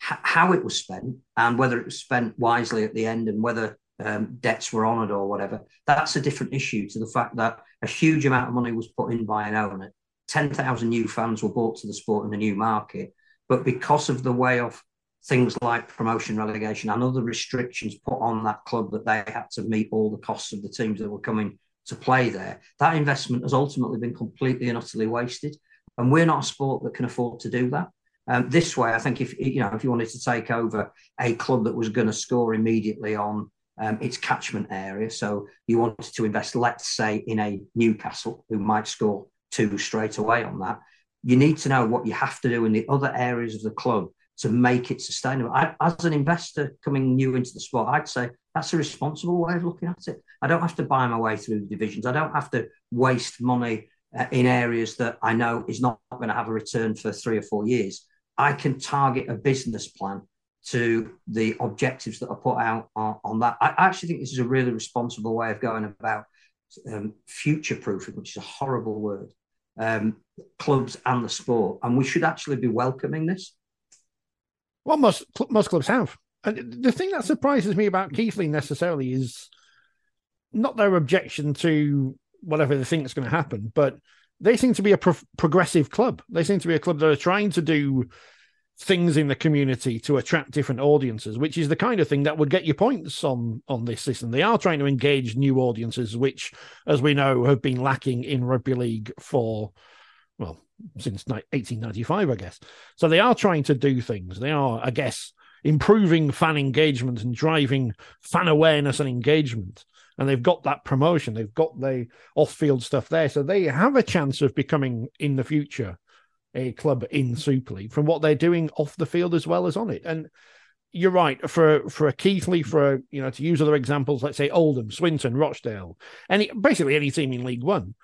H- how it was spent and whether it was spent wisely at the end and whether um, debts were honoured or whatever. That's a different issue to the fact that a huge amount of money was put in by an owner. 10,000 new fans were brought to the sport in the new market. But because of the way of things like promotion, relegation, and other restrictions put on that club that they had to meet all the costs of the teams that were coming to play there, that investment has ultimately been completely and utterly wasted. And we're not a sport that can afford to do that. Um, this way, I think if you know if you wanted to take over a club that was going to score immediately on um, its catchment area. So you wanted to invest, let's say, in a Newcastle who might score two straight away on that. You need to know what you have to do in the other areas of the club to make it sustainable. I, as an investor coming new into the sport, I'd say that's a responsible way of looking at it. I don't have to buy my way through the divisions. I don't have to waste money uh, in areas that I know is not going to have a return for three or four years. I can target a business plan to the objectives that are put out on, on, that. I actually think this is a really responsible way of going about um, future proofing, which is a horrible word, um, clubs and the sport. And we should actually be welcoming this. Well, most most clubs have. And the thing that surprises me about Keighley necessarily is not their objection to whatever they think is going to happen, but they seem to be a pro- progressive club. They seem to be a club that are trying to do things in the community to attract different audiences, which is the kind of thing that would get you points on on this system. They are trying to engage new audiences, which, as we know, have been lacking in rugby league for well since 1895, I guess. So they are trying to do things. They are, I guess, improving fan engagement and driving fan awareness and engagement. And they've got that promotion. They've got the off-field stuff there, so they have a chance of becoming in the future a club in Super League from what they're doing off the field as well as on it. And you're right. For for a Keighley, for a, you know, to use other examples, let's say Oldham, Swinton, Rochdale, any basically any team in League One,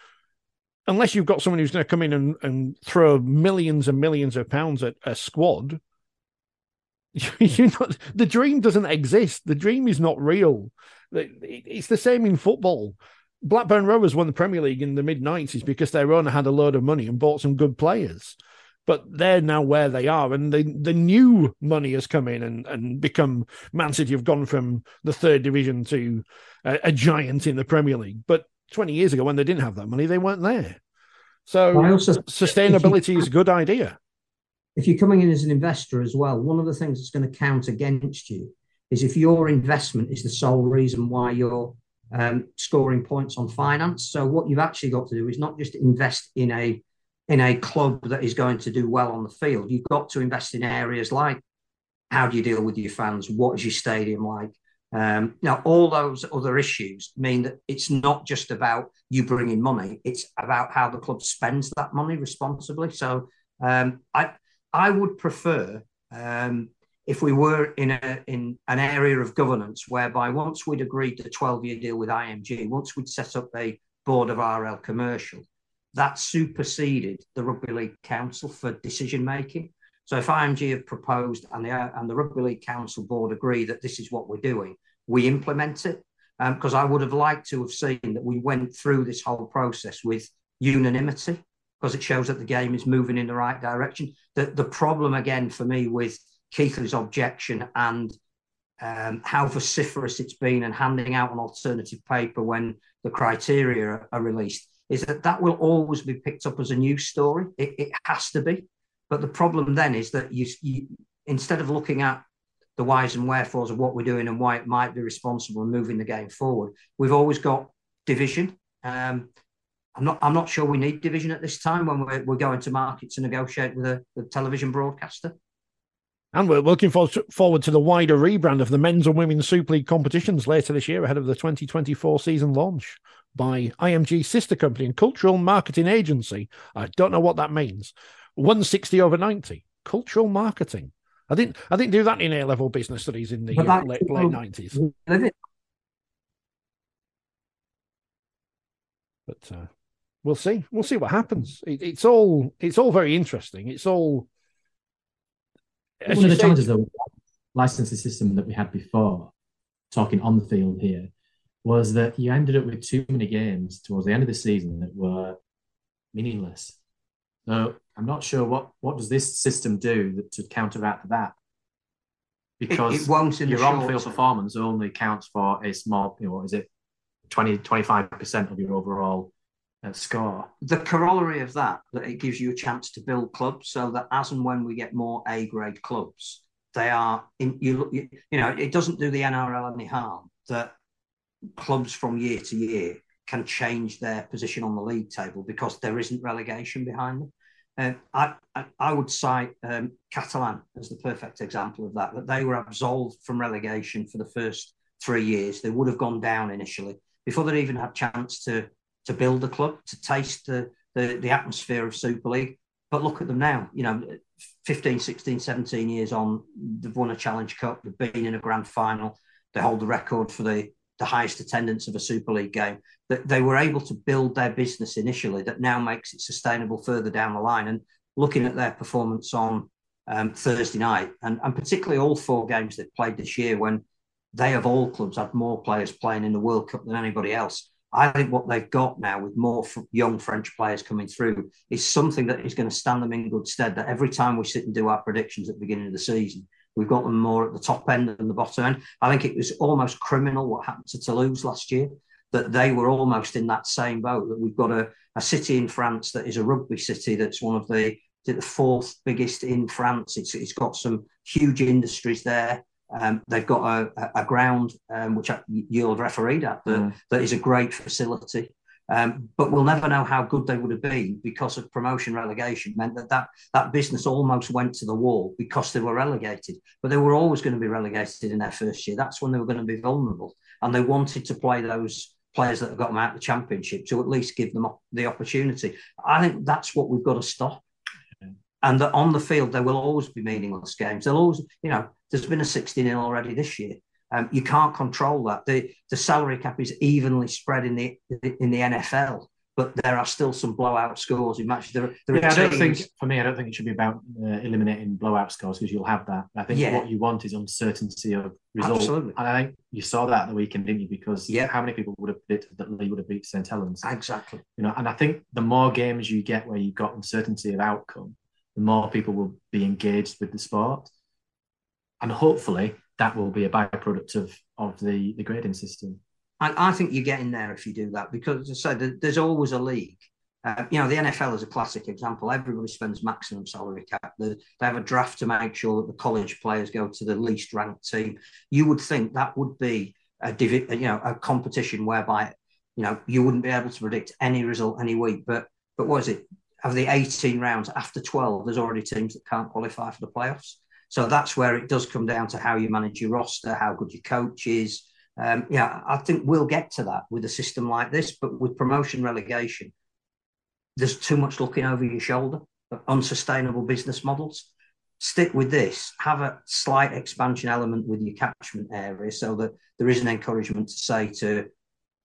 unless you've got someone who's going to come in and, and throw millions and millions of pounds at a squad, you not, the dream doesn't exist. The dream is not real. It's the same in football. Blackburn Rovers won the Premier League in the mid 90s because their owner had a load of money and bought some good players. But they're now where they are, and the, the new money has come in and, and become Man City have gone from the third division to a, a giant in the Premier League. But 20 years ago, when they didn't have that money, they weren't there. So also, sustainability you, is a good idea. If you're coming in as an investor as well, one of the things that's going to count against you is if your investment is the sole reason why you're um, scoring points on finance. So what you've actually got to do is not just invest in a in a club that is going to do well on the field. You've got to invest in areas like how do you deal with your fans? What is your stadium like? Um, now, all those other issues mean that it's not just about you bringing money; it's about how the club spends that money responsibly. So, um, I I would prefer um, if we were in a in an area of governance whereby once we'd agreed the 12 year deal with IMG, once we'd set up a board of RL commercial, that superseded the Rugby League Council for decision making. So if IMG have proposed and the and the Rugby League Council board agree that this is what we're doing, we implement it. Because um, I would have liked to have seen that we went through this whole process with unanimity, because it shows that the game is moving in the right direction. The the problem again for me with Keighley's objection and um, how vociferous it's been and handing out an alternative paper when the criteria are, released is that that will always be picked up as a news story. It, it has to be. But the problem then is that you, you, instead of looking at the whys and wherefores of what we're doing and why it might be responsible in moving the game forward, we've always got division. Um, I'm not. I'm not sure we need division at this time when we're, we're going to market to negotiate with a, a television broadcaster. And we're looking forward to the wider rebrand of the men's and women's Super League competitions later this year ahead of the 2024 season launch by IMG sister company and cultural marketing agency. I don't know what that means. 160 over 90. Cultural marketing. I didn't I didn't do that in A level business studies in the uh, late late nineties. But uh, we'll see. We'll see what happens. It, it's all it's all very interesting. It's all one of the challenges, though, licensing system that we had before, talking on the field here, was that you ended up with too many games towards the end of the season that were meaningless. So I'm not sure what what does this system do that, to counteract that? Because it, it won't your on-field performance only counts for a small, you know, what is it, 20, 25% of your overall score. The corollary of that, that it gives you a chance to build clubs so that as and when we get more A grade clubs, they are in you, you, you know, it doesn't do the NRL any harm that clubs from year to year can change their position on the league table because there isn't relegation behind them. Uh, I, I, would cite um, Catalan as the perfect example of that, that they were absolved from relegation for the first three years. They would have gone down initially before they even had chance to to build a club, to taste the, the, the atmosphere of Super League. But look at them now, you know, 15, 16, 17 years on, they've won a Challenge Cup, they've been in a grand final, they hold the record for the, the highest attendance of a Super League game. That they were able to build their business initially that now makes it sustainable further down the line. And looking at their performance on um, Thursday night, and, and particularly all four games they've played this year, when they of all clubs had more players playing in the World Cup than anybody else. I think what they've got now with more young French players coming through is something that is going to stand them in good stead. That every time we sit and do our predictions at the beginning of the season, we've got them more at the top end than the bottom end. I think it was almost criminal what happened to Toulouse last year, that they were almost in that same boat. That we've got a, a city in France that is a rugby city that's one of the the fourth biggest in France. It's, it's got some huge industries there. Um, they've got a, a ground um, which you'll refereed at that, mm. that is a great facility. Um, but we'll never know how good they would have been because of promotion relegation meant that, that that business almost went to the wall because they were relegated. But they were always going to be relegated in their first year. That's when they were going to be vulnerable, and they wanted to play those players that have got them out of the championship to at least give them the opportunity. I think that's what we've got to stop. And that on the field there will always be meaningless games. There'll always, you know, there's been a 60 0 already this year. Um, you can't control that. The the salary cap is evenly spread in the in the NFL but there are still some blowout scores in matches. There, there yeah, I don't think for me, I don't think it should be about uh, eliminating blowout scores because you'll have that. I think yeah. what you want is uncertainty of result. Absolutely. And I think you saw that at the weekend, didn't you? Because yeah. how many people would have predicted that Leigh would have beat St Helens? Exactly. You know, and I think the more games you get where you've got uncertainty of outcome, the more people will be engaged with the sport, and hopefully that will be a byproduct of of the the grading system. And I think you get in there if you do that because, as I said, there's always a league. Uh, you know, the NFL is a classic example. Everybody spends maximum salary cap. They, they have a draft to make sure that the college players go to the least ranked team. You would think that would be a divi- you know a competition whereby you know you wouldn't be able to predict any result any week. But but what is it? Of the 18 rounds after 12, there's already teams that can't qualify for the playoffs. So that's where it does come down to how you manage your roster, how good your coach is, um, yeah, I think we'll get to that with a system like this, but with promotion relegation, there's too much looking over your shoulder, unsustainable business models. Stick with this, have a slight expansion element with your catchment area so that there is an encouragement to say to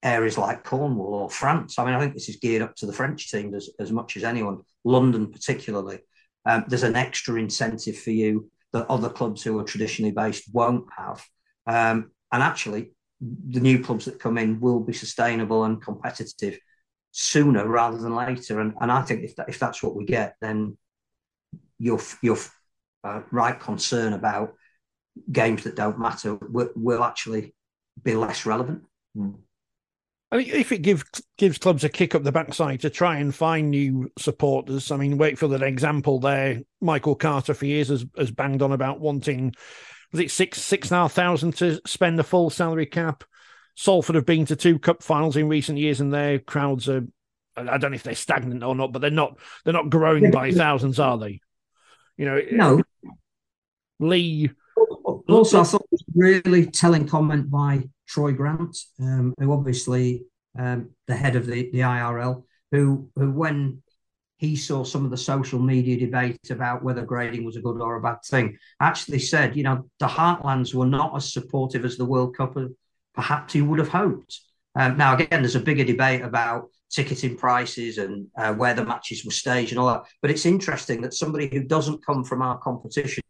areas like Cornwall or France. I mean, I think this is geared up to the French team as, as much as anyone, London particularly. Um, there's an extra incentive for you that other clubs who are traditionally based won't have. Um, and actually, the new clubs that come in will be sustainable and competitive sooner rather than later. And, and I think if that, if that's what we get, then your your uh, right concern about games that don't matter will, will actually be less relevant. Mm. I mean, if it gives gives clubs a kick up the backside to try and find new supporters, I mean, Wakefield an example there. Michael Carter for years has, has banged on about wanting was it six six and a half thousand to spend the full salary cap? Salford have been to two cup finals in recent years, and their crowds are. I don't know if they're stagnant or not, but they're not. They're not growing by thousands, are they? You know, no. Leigh. Also, I thought it was really telling comment by Troy Grant, um, who obviously um, the head of the, the IRL, who who when he saw some of the social media debate about whether grading was a good or a bad thing. Actually, said, you know, the Heartlands were not as supportive as the World Cup perhaps he would have hoped. Um, now, again, there's a bigger debate about ticketing prices and uh, where the matches were staged and all that. But it's interesting that somebody who doesn't come from our competition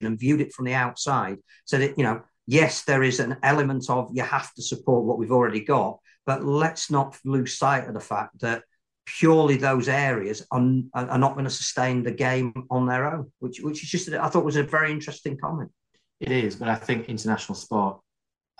and viewed it from the outside said, it, you know, yes, there is an element of you have to support what we've already got, but let's not lose sight of the fact that purely those areas are, are not going to sustain the game on their own, which which is just I thought was a very interesting comment. It is, but I think international sport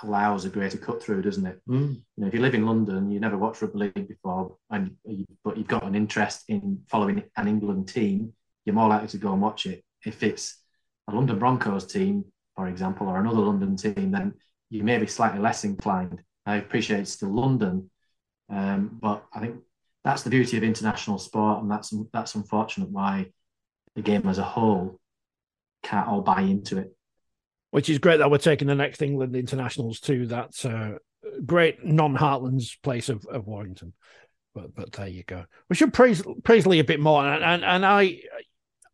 allows a greater cut through, doesn't it? Mm. You know, if you live in London, you never watched rugby league before, and you, but you've got an interest in following an England team, you're more likely to go and watch it. If it's a London Broncos team, for example, or another London team, then you may be slightly less inclined. I appreciate it's still London, um, but I think that's the beauty of international sport, and that's that's unfortunate why the game as a whole can't all buy into it. Which is great that we're taking the next England internationals to that uh, great non-Heartlands place of, of Warrington. But but there you go. We should praise Leigh a bit more, and, and and I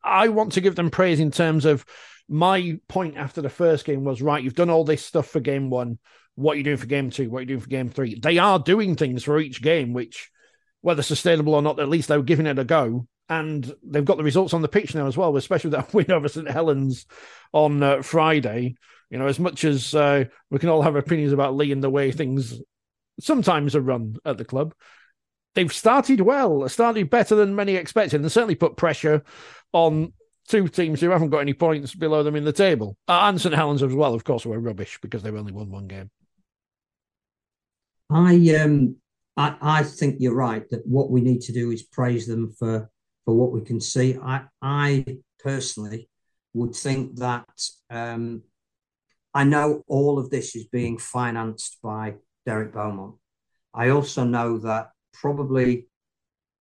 I want to give them praise in terms of my point after the first game was right. You've done all this stuff for game one. What are you doing for game two? What are you doing for game three? They are doing things for each game, which whether sustainable or not, at least they were giving it a go. And they've got the results on the pitch now as well, especially that win over St Helens on uh, Friday. You know, as much as uh, we can all have opinions about Leigh and the way things sometimes are run at the club, they've started well, started better than many expected, and certainly put pressure on two teams who haven't got any points below them in the table. Uh, and St Helens as well, of course, were rubbish because they've only won one game. I um I, I think you're right that what we need to do is praise them for for what we can see. I I personally would think that um, I know all of this is being financed by Derek Beaumont. I also know that probably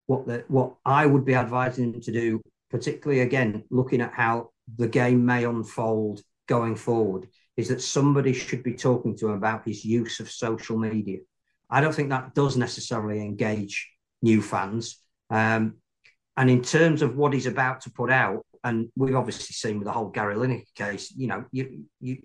what the, what I would be advising him to do, particularly again looking at how the game may unfold going forward, is that somebody should be talking to him about his use of social media. I don't think that does necessarily engage new fans. Um, and in terms of what he's about to put out, and we've obviously seen with the whole Gary Lineker case, you know, you you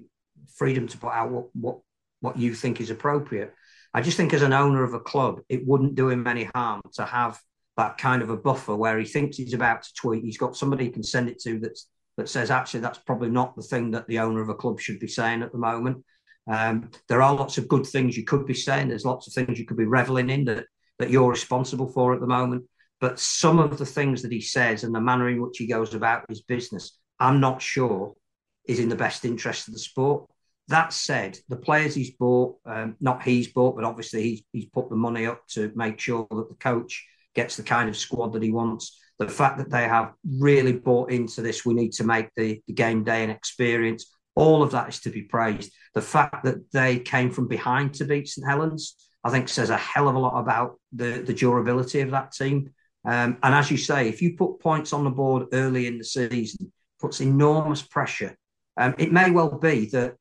freedom to put out what what what you think is appropriate. I just think as an owner of a club, it wouldn't do him any harm to have that kind of a buffer where he thinks he's about to tweet. He's got somebody he can send it to that's that says actually that's probably not the thing that the owner of a club should be saying at the moment. Um, there are lots of good things you could be saying. There's lots of things you could be reveling in that that you're responsible for at the moment. But some of the things that he says and the manner in which he goes about his business, I'm not sure is in the best interest of the sport. That said, the players he's bought, um, not he's bought, but obviously he's, he's put the money up to make sure that the coach gets the kind of squad that he wants. The fact that they have really bought into this, we need to make the, the game day an experience. All of that is to be praised. The fact that they came from behind to beat St Helens, I think, says a hell of a lot about the, the durability of that team. Um, and as you say, if you put points on the board early in the season, puts enormous pressure. Um, it may well be that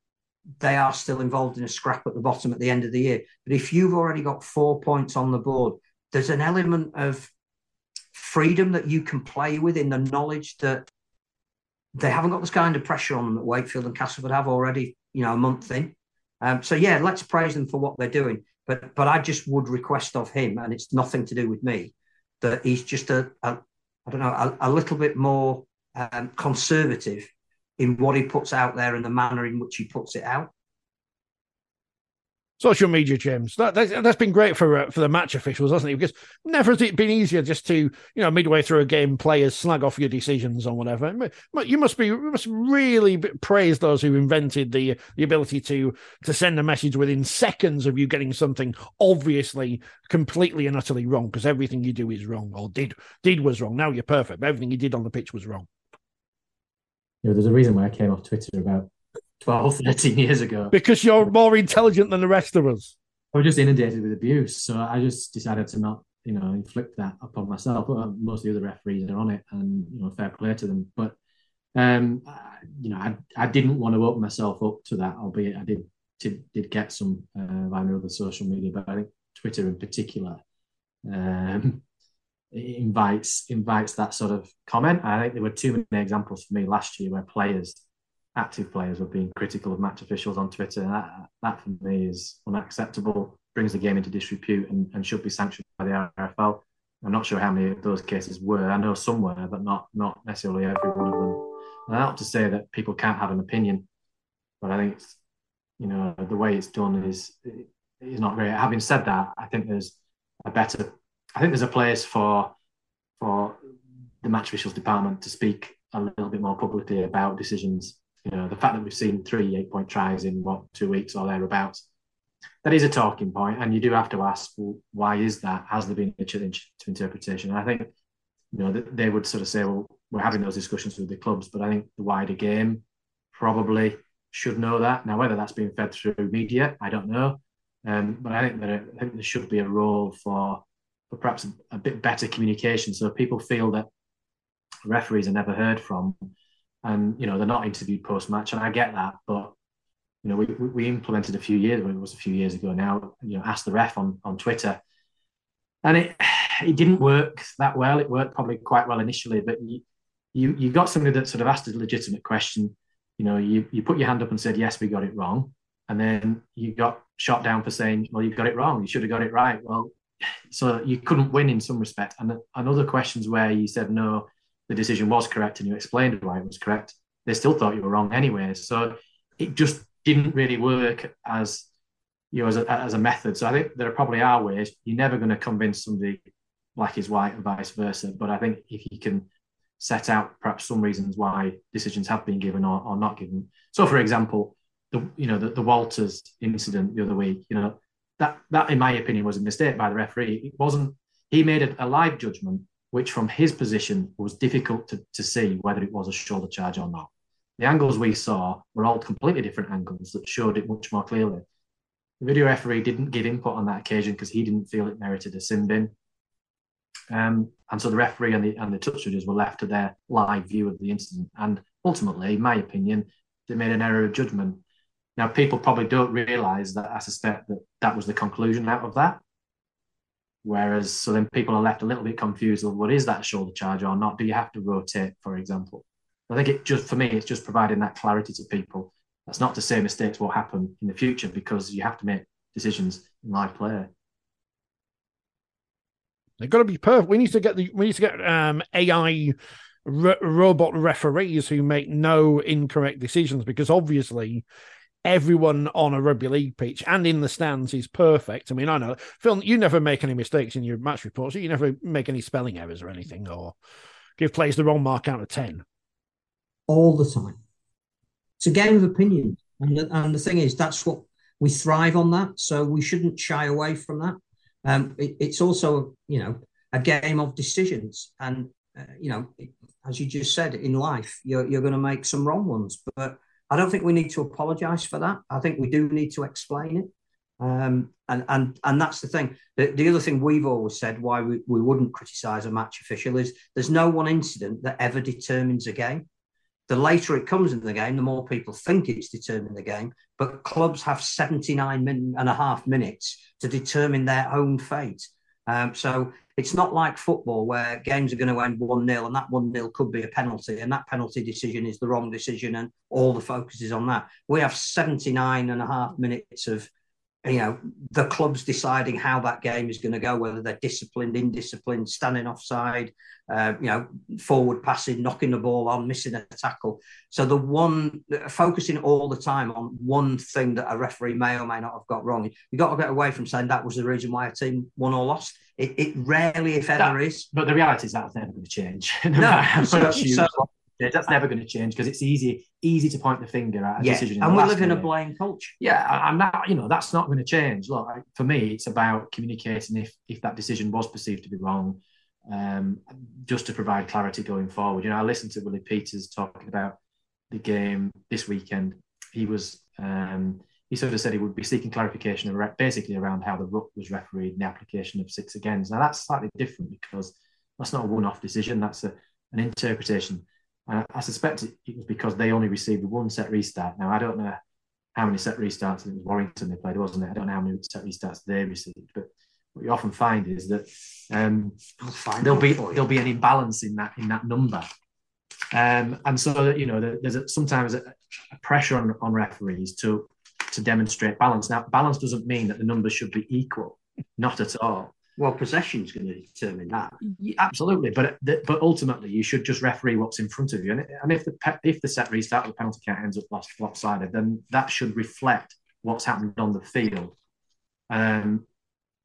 they are still involved in a scrap at the bottom at the end of the year. But if you've already got four points on the board, there's an element of freedom that you can play with in the knowledge that they haven't got this kind of pressure on them that Wakefield and Castleford have already, you know, a month in. Um, so yeah, let's praise them for what they're doing. But but I just would request of him, and it's nothing to do with me, that he's just a, a I don't know, a, a little bit more um, conservative in what he puts out there and the manner in which he puts it out. Social media, James. That, that's, that's been great for uh, for the match officials, hasn't it? Because never has it been easier just to you know midway through a game, players slag off your decisions or whatever. You must be you must really praise those who invented the the ability to to send a message within seconds of you getting something obviously completely and utterly wrong because everything you do is wrong or did did was wrong. Now you're perfect. Everything you did on the pitch was wrong you know, there's a reason why I came off Twitter about 12, 13 years ago. Because you're more intelligent than the rest of us. I was just inundated with abuse. So I just decided to not, you know, inflict that upon myself. But most of the other referees are on it and, you know, fair play to them. But, um, you know, I, I didn't want to open myself up to that, albeit I did did, did get some uh, via other social media, but I think Twitter in particular um, invites invites that sort of comment. I think there were too many examples for me last year where players, active players, were being critical of match officials on Twitter. And that, that for me is unacceptable, brings the game into disrepute, and, and should be sanctioned by the RFL. I'm not sure how many of those cases were. I know some were, but not not necessarily every one of them. And not to say that people can't have an opinion, but I think you know the way it's done is is not great. Having said that, I think there's a better I think there's a place for for the match officials department to speak a little bit more publicly about decisions. You know, the fact that we've seen three eight point tries in what two weeks or thereabouts, that is a talking point, and you do have to ask, well, why is that? Has there been a challenge to interpretation? And I think you know they would sort of say, well, we're having those discussions with the clubs, but I think the wider game probably should know that. Now, whether that's being fed through media, I don't know. Um, but I think that I think there should be a role for for perhaps a, a bit better communication. So people feel that referees are never heard from, and you know they're not interviewed post match, and I get that, but you know we we implemented a few years, it was a few years ago now. You know, ask the ref on on Twitter, and it it didn't work that well. It worked probably quite well initially, but you you, you got somebody that sort of asked a legitimate question. You know, you you put your hand up and said yes, we got it wrong, and then you got shot down for saying, well, you got it wrong. You should have got it right. Well, so you couldn't win in some respect. And, and other questions where you said no, the decision was correct, and you explained why it was correct, they still thought you were wrong anyway. So it just didn't really work as you know as a, as a method. So I think there probably are ways. You're never going to convince somebody black is white and vice versa. But I think if you can set out perhaps some reasons why decisions have been given or, or not given. So, for example, the you know the, the Walters incident the other week, you know that that in my opinion was a mistake by the referee. It wasn't. He made a, a live judgment, which from his position was difficult to, to see whether it was a shoulder charge or not. The angles we saw were all completely different angles that showed it much more clearly. The video referee didn't give input on that occasion because he didn't feel it merited a sin bin. Um, and so the referee and the and the touch judges were left to their live view of the incident. And ultimately, in my opinion, they made an error of judgment now, people probably don't realise that I suspect that that was the conclusion out of that. Whereas, so then people are left a little bit confused. Well, what is that shoulder charge or not? Do you have to rotate, for example? I think it just, for me, it's just providing that clarity to people. That's not to say mistakes will happen in the future because you have to make decisions in live play. They've got to be perfect. We need to get the we need to get um, AI robot referees who make no incorrect decisions because obviously everyone on a rugby league pitch and in the stands is perfect. I mean, I know Phil, you never make any mistakes in your match reports. You never make any spelling errors or anything, or give players the wrong mark out of ten. All the time. It's a game of opinion, and the, and the thing is, that's what we thrive on. That, so we shouldn't shy away from that. Um, it, it's also, you know, a game of decisions, and uh, you know, as you just said, in life, you're you're going to make some wrong ones, but I don't think we need to apologise for that. I think we do need to explain it. Um, and and and that's the thing. The, the other thing we've always said why we, we wouldn't criticise a match official is there's no one incident that ever determines a game. The later it comes in the game, the more people think it's determining the game. But clubs have 79 min- and a half minutes to determine their own fate. Um, so it's not like football where games are going to end 1 0 and that 1 0 could be a penalty and that penalty decision is the wrong decision and all the focus is on that. We have 79 and a half minutes of you know the clubs deciding how that game is going to go whether they're disciplined indisciplined standing offside uh, you know forward passing knocking the ball on missing a tackle. So the one focusing all the time on one thing that a referee may or may not have got wrong. You've got to get away from saying that was the reason why a team won or lost. It, it rarely if ever that, is. but the reality is that's never going to change. No, no so, so, that's never going to change because it's easy easy to point the finger at a yeah. decision. And we live in a blame culture. Yeah, I'm not. You know, that's not going to change. Look, for me, it's about communicating if if that decision was perceived to be wrong, um, just to provide clarity going forward. You know, I listened to Willie Peters talking about the game this weekend. He was. Um, he sort of said he would be seeking clarification basically around how the ruck was refereed in the application of six agains. Now that's slightly different because that's not a one-off decision. That's a, an interpretation I, I suspect it, was because they only received one set restart. Now, I don't know how many set restarts, it was Warrington they played, wasn't it? I don't know how many set restarts they received, but what you often find is that um, there'll be there'll be an imbalance in that in that number, um, and so you know there's a, sometimes a, a, pressure on, on referees to to demonstrate balance. Now, balance doesn't mean that the numbers should be equal, not at all. Well, possession is going to determine that. Yeah, absolutely, but but ultimately, you should just referee what's in front of you. And, and if the if the set restart or the penalty count ends up last lopsided, then that should reflect what's happened on the field. Um,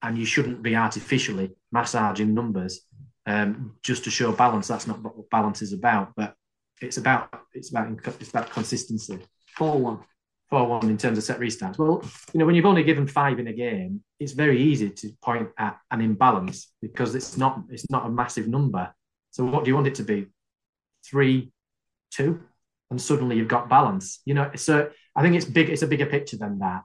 and you shouldn't be artificially massaging numbers um, just to show balance. That's not what balance is about. But it's about it's about it's about consistency. Four one. 4 1 in terms of set restarts. Well, you know, when you've only given five in a game, it's very easy to point at an imbalance because it's not it's not a massive number. So what do you want it to be? Three, two, and suddenly you've got balance. You know, so I think it's big. It's a bigger picture than that.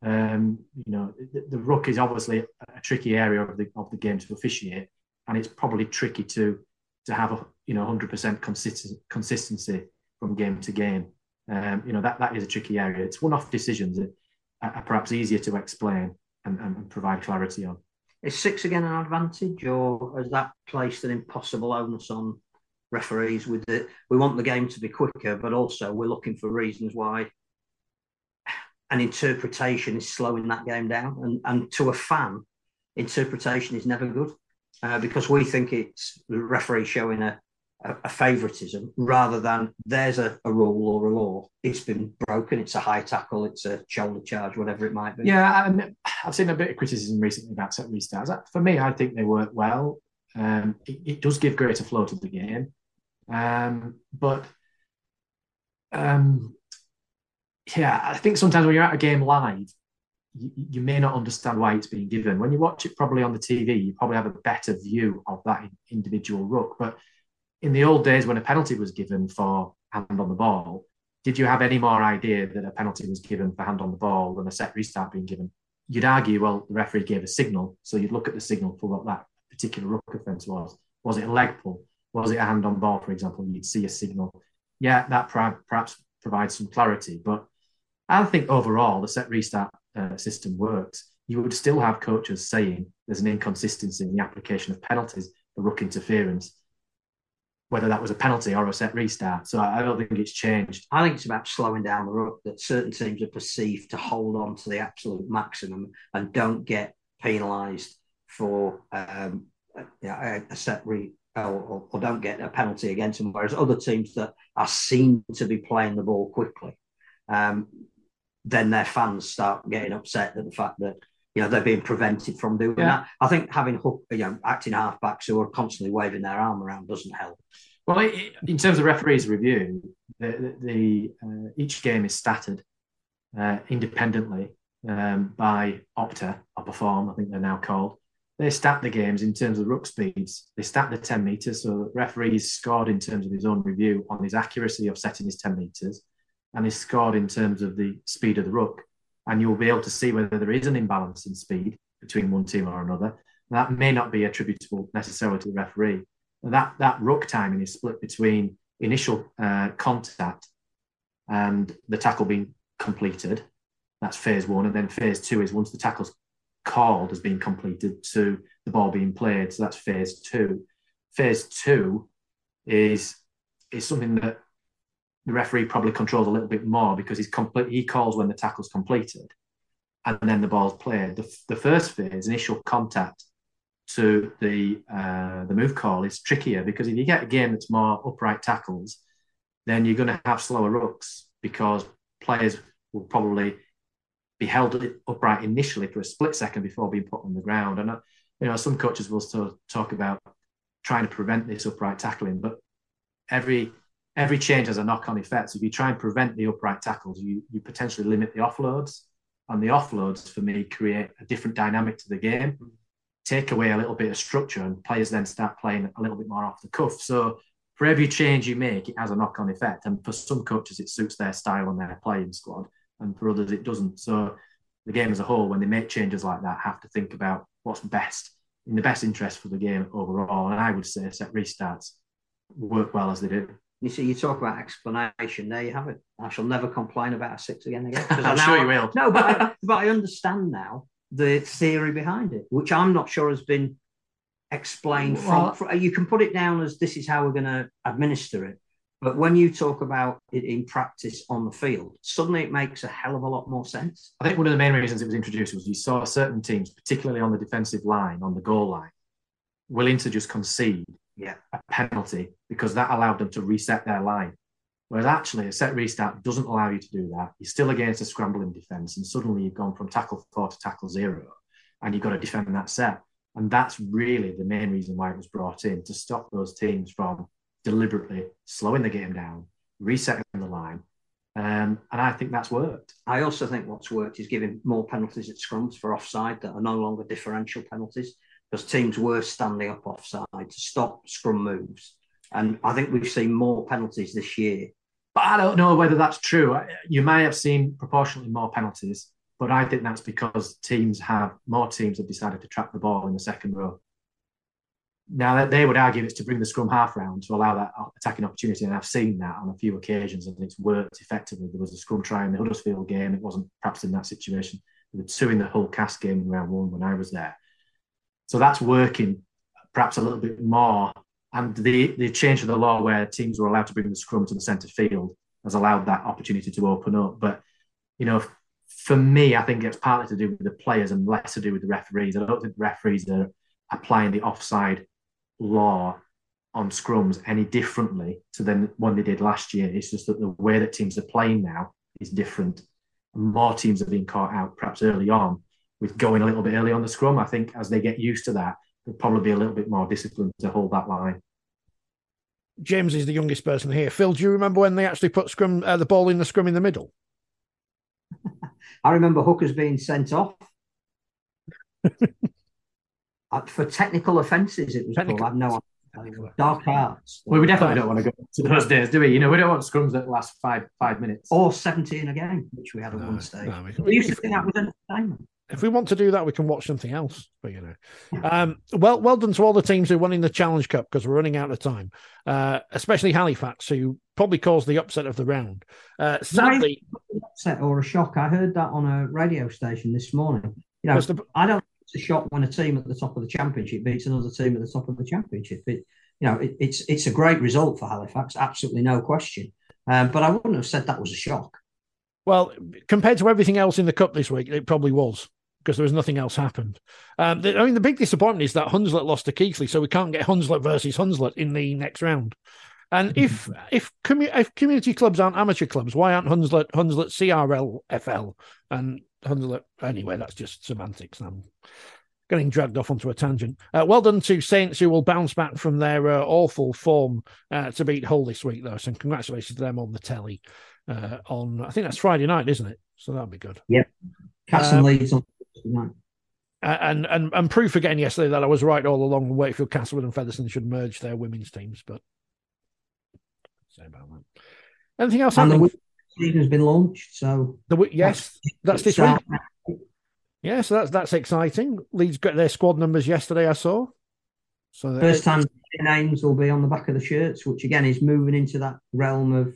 Um, you know, the, the ruck is obviously a, tricky area of the of the game to officiate, and it's probably tricky to to have a you know 100% consistent consistency from game to game. Um, you know that that is a tricky area. It's one-off decisions that are perhaps easier to explain and, and provide clarity on. Is six again an advantage, or has that placed an impossible onus on referees? With it, we want the game to be quicker, but also we're looking for reasons why an interpretation is slowing that game down. And and to a fan, interpretation is never good uh, because we think it's the referee showing a a, a favoritism rather than there's a, a, rule or a law. It's been broken. It's a high tackle. It's a shoulder charge, whatever it might be. Yeah, I've seen a bit of criticism recently about set restarts. For me, I think they work well. Um, it, it, does give greater flow to the game, um, but um, yeah, I think sometimes when you're at a game live, you, you, may not understand why it's being given. When you watch it probably on the TV, you probably have a better view of that individual ruck. But in the old days when a penalty was given for hand on the ball, did you have any more idea that a penalty was given for hand on the ball than a set restart being given? You'd argue, well, the referee gave a signal, so you'd look at the signal for what that particular ruck offence was. Was it a leg pull? Was it a hand on ball, for example? You'd see a signal. Yeah, that perhaps provides some clarity, but I think overall the set restart uh, system works. you would still have coaches saying there's an inconsistency in the application of penalties for ruck interference, whether that was a penalty or a set restart. So I don't think it's changed. I think it's about slowing down the ruck that certain teams are perceived to hold on to the absolute maximum and don't get penalised for um, a, a set re or, or, don't get a penalty against them. Whereas other teams that are seen to be playing the ball quickly, um, then their fans start getting upset at the fact that you know they're being prevented from doing yeah. that. I think having hook, you know, acting halfbacks who are constantly waving their arm around doesn't help. Well, in terms of referees' review, the, the, the uh, each game is statted uh, independently um, by Opta or Perform, I think they're now called. They stat the games in terms of ruck speeds. They stat the 10 metres, so the referee's scored in terms of his own review on his accuracy of setting his 10 metres, and he's scored in terms of the speed of the ruck. And you'll be able to see whether there is an imbalance in speed between one team or another. That may not be attributable necessarily to the referee. that, that ruck timing is split between initial uh, contact and the tackle being completed. That's phase one. And then phase two is once the tackle's called as being completed to the ball being played. So that's phase two. Phase two is is something that the referee probably controls a little bit more because he's complete. He calls when the tackle's completed, and then the ball's played. The, the first phase, initial contact to the uh, the move call, is trickier because if you get a game that's more upright tackles, then you're going to have slower rucks because players will probably be held upright initially for a split second before being put on the ground. And you know, some coaches will still talk about trying to prevent this upright tackling, but every every change has a knock-on effect. So if you try and prevent the upright tackles, you you potentially limit the offloads, and the offloads for me create a different dynamic to the game, mm. take away a little bit of structure, and players then start playing a little bit more off the cuff. So for every change you make, it has a knock-on effect, and for some coaches, it suits their style and their playing squad and for others it doesn't. So the game as a whole, when they make changes like that, have to think about what's best in the best interest for the game overall. And I would say set restarts work well as they do. You see, you talk about explanation. There you have it. I shall never complain about a six again again. I'm sure you will. No, but I, but I understand now the theory behind it, which I'm not sure has been explained well, from, from. You can put it down as this is how we're going to administer it, but when you talk about it in practice on the field, suddenly it makes a hell of a lot more sense. I think one of the main reasons it was introduced was you saw certain teams, particularly on the defensive line, on the goal line, willing to just concede yeah. a penalty because that allowed them to reset their line. Whereas actually, a set restart doesn't allow you to do that. You're still against a scrambling defence, and suddenly you've gone from tackle four to tackle zero, and you've got to defend that set. And that's really the main reason why it was brought in to stop those teams from deliberately slowing the game down, resetting the line. Um, and I think that's worked. I also think what's worked is giving more penalties at scrums for offside that are no longer differential penalties because teams were standing up offside to stop scrum moves. And I think we've seen more penalties this year. But I don't know whether that's true. You may have seen proportionally more penalties, but I think that's because teams have more teams have decided to trap the ball in the second row. Now they would argue it's to bring the scrum half round to allow that attacking opportunity, and I've seen that on a few occasions, and it's worked effectively. There was a scrum try in the Huddersfield game; it wasn't perhaps in that situation. There were two in the Hull Cast game in round one when I was there, so that's working perhaps a little bit more. And the the change of the law where teams were allowed to bring the scrum to the centre field has allowed that opportunity to open up. But you know, for me, I think it's partly to do with the players and less to do with the referees. I don't think referees are applying the offside law on scrums any differently to than when they did last year. It's just that the way that teams are playing now is different. More teams are being caught out perhaps early on with going a little bit early on the scrum. I think as they get used to that, they'll probably be a little bit more disciplined to hold that line. James is the youngest person here. Phil, do you remember when they actually put scrum uh, the ball in the scrum in the middle? I remember hookers being sent off. For technical offences, it was technical. called. I've no idea. dark arts. Well, we definitely don't want to go to those days, do we? You know, we don't want scrums that last five five minutes or seventeen again, which we had at no, one stage. No, we, we, used to think that was entertainment. If we want to do that, we can watch something else. But you know, um, well, well done to all the teams who won in the Challenge Cup because we're running out of time. Uh, especially Halifax, who probably caused the upset of the round. Uh, sadly, upset or a shock. I heard that on a radio station this morning You know, the- I don't. think It's a shock when a team at the top of the championship beats another team at the top of the championship. It, you know, it, it's it's a great result for Halifax, absolutely no question. Um, but I wouldn't have said that was a shock. Well, compared to everything else in the cup this week, it probably was because there was nothing else happened. Um, the, I mean, the big disappointment is that Hunslet lost to Keighley, so we can't get Hunslet versus Hunslet in the next round. And if if, commu- if community clubs aren't amateur clubs, why aren't Hunslet Hunslet CRL FL and Hunslet anyway? That's just semantics. I'm getting dragged off onto a tangent. Uh, well done to Saints, who will bounce back from their uh, awful form uh, to beat Hull this week, though. So congratulations to them on the telly uh, on I think that's Friday night, isn't it? So that'll be good. Yep. Castle Um, leads on. Uh, and and and proof again yesterday that I was right all along. Wakefield, Castleford, and Featherstone should merge their women's teams. But say about that. Anything else? And the happening? week season has been launched, so The yes, that's this week. Yeah, so that's that's exciting. Leeds got their squad numbers yesterday. I saw. So First time names will be on the back of the shirts, which again is moving into that realm of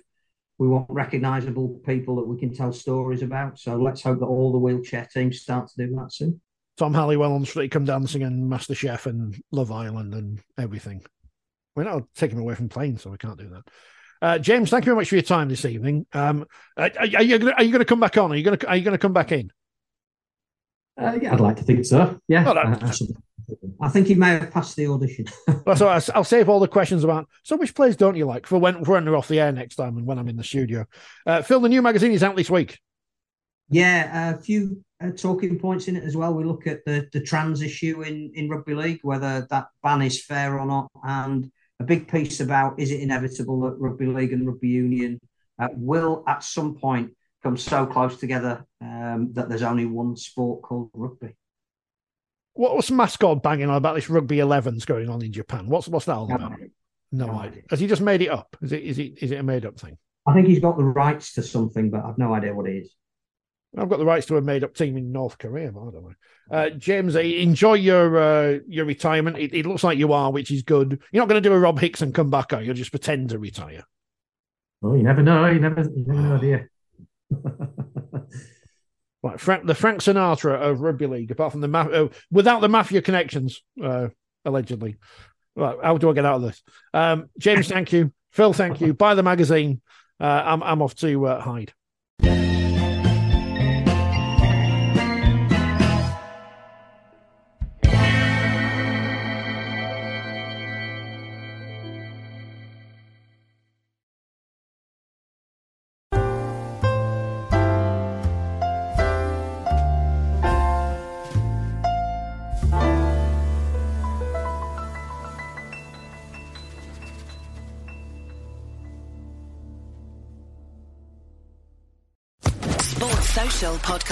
we want recognisable people that we can tell stories about. So let's hope that all the wheelchair teams start to do that soon. Tom Halliwell on Strictly Come Dancing and MasterChef and Love Island and everything. We're not taking him away from playing, so we can't do that. Uh, James, thank you very much for your time this evening. Um, are, are you gonna, are you going to come back on? Are you going to are you going to come back in? Uh, yeah, I'd like to think so. Yeah. Well, that- I- I think he may have passed the audition. Well, so I'll, I'll save all the questions about. So, which players don't you like for when for when they're off the air next time and when I'm in the studio? Uh, Phil, the new magazine is out this week. Yeah, a few uh, talking points in it as well. We look at the the trans issue in in rugby league, whether that ban is fair or not, and a big piece about is it inevitable that rugby league and rugby union uh, will at some point come so close together um, that there's only one sport called rugby. What, what's mascot banging on about this rugby 11s going on in Japan? What's what's that all about? No No idea. idea. Has he just made it up? Is it is it is it a made up thing? I think he's got the rights to something, but I've no idea what it is. I've got the rights to a made up team in North Korea, but I don't know. Uh, James, uh, enjoy your uh, your retirement. It, it looks like you are, which is good. You're not going to do a Rob Hicks and come back, are you? You'll just pretend to retire. Oh, you never know. You never, you never know, do you? Right, Frank, the Frank Sinatra of rugby league, apart from the ma- uh, without the mafia connections, uh, allegedly. Right, how do I get out of this? Um, James, thank you. Phil, thank you. Buy the magazine. Uh, I'm I'm off to uh, Hyde.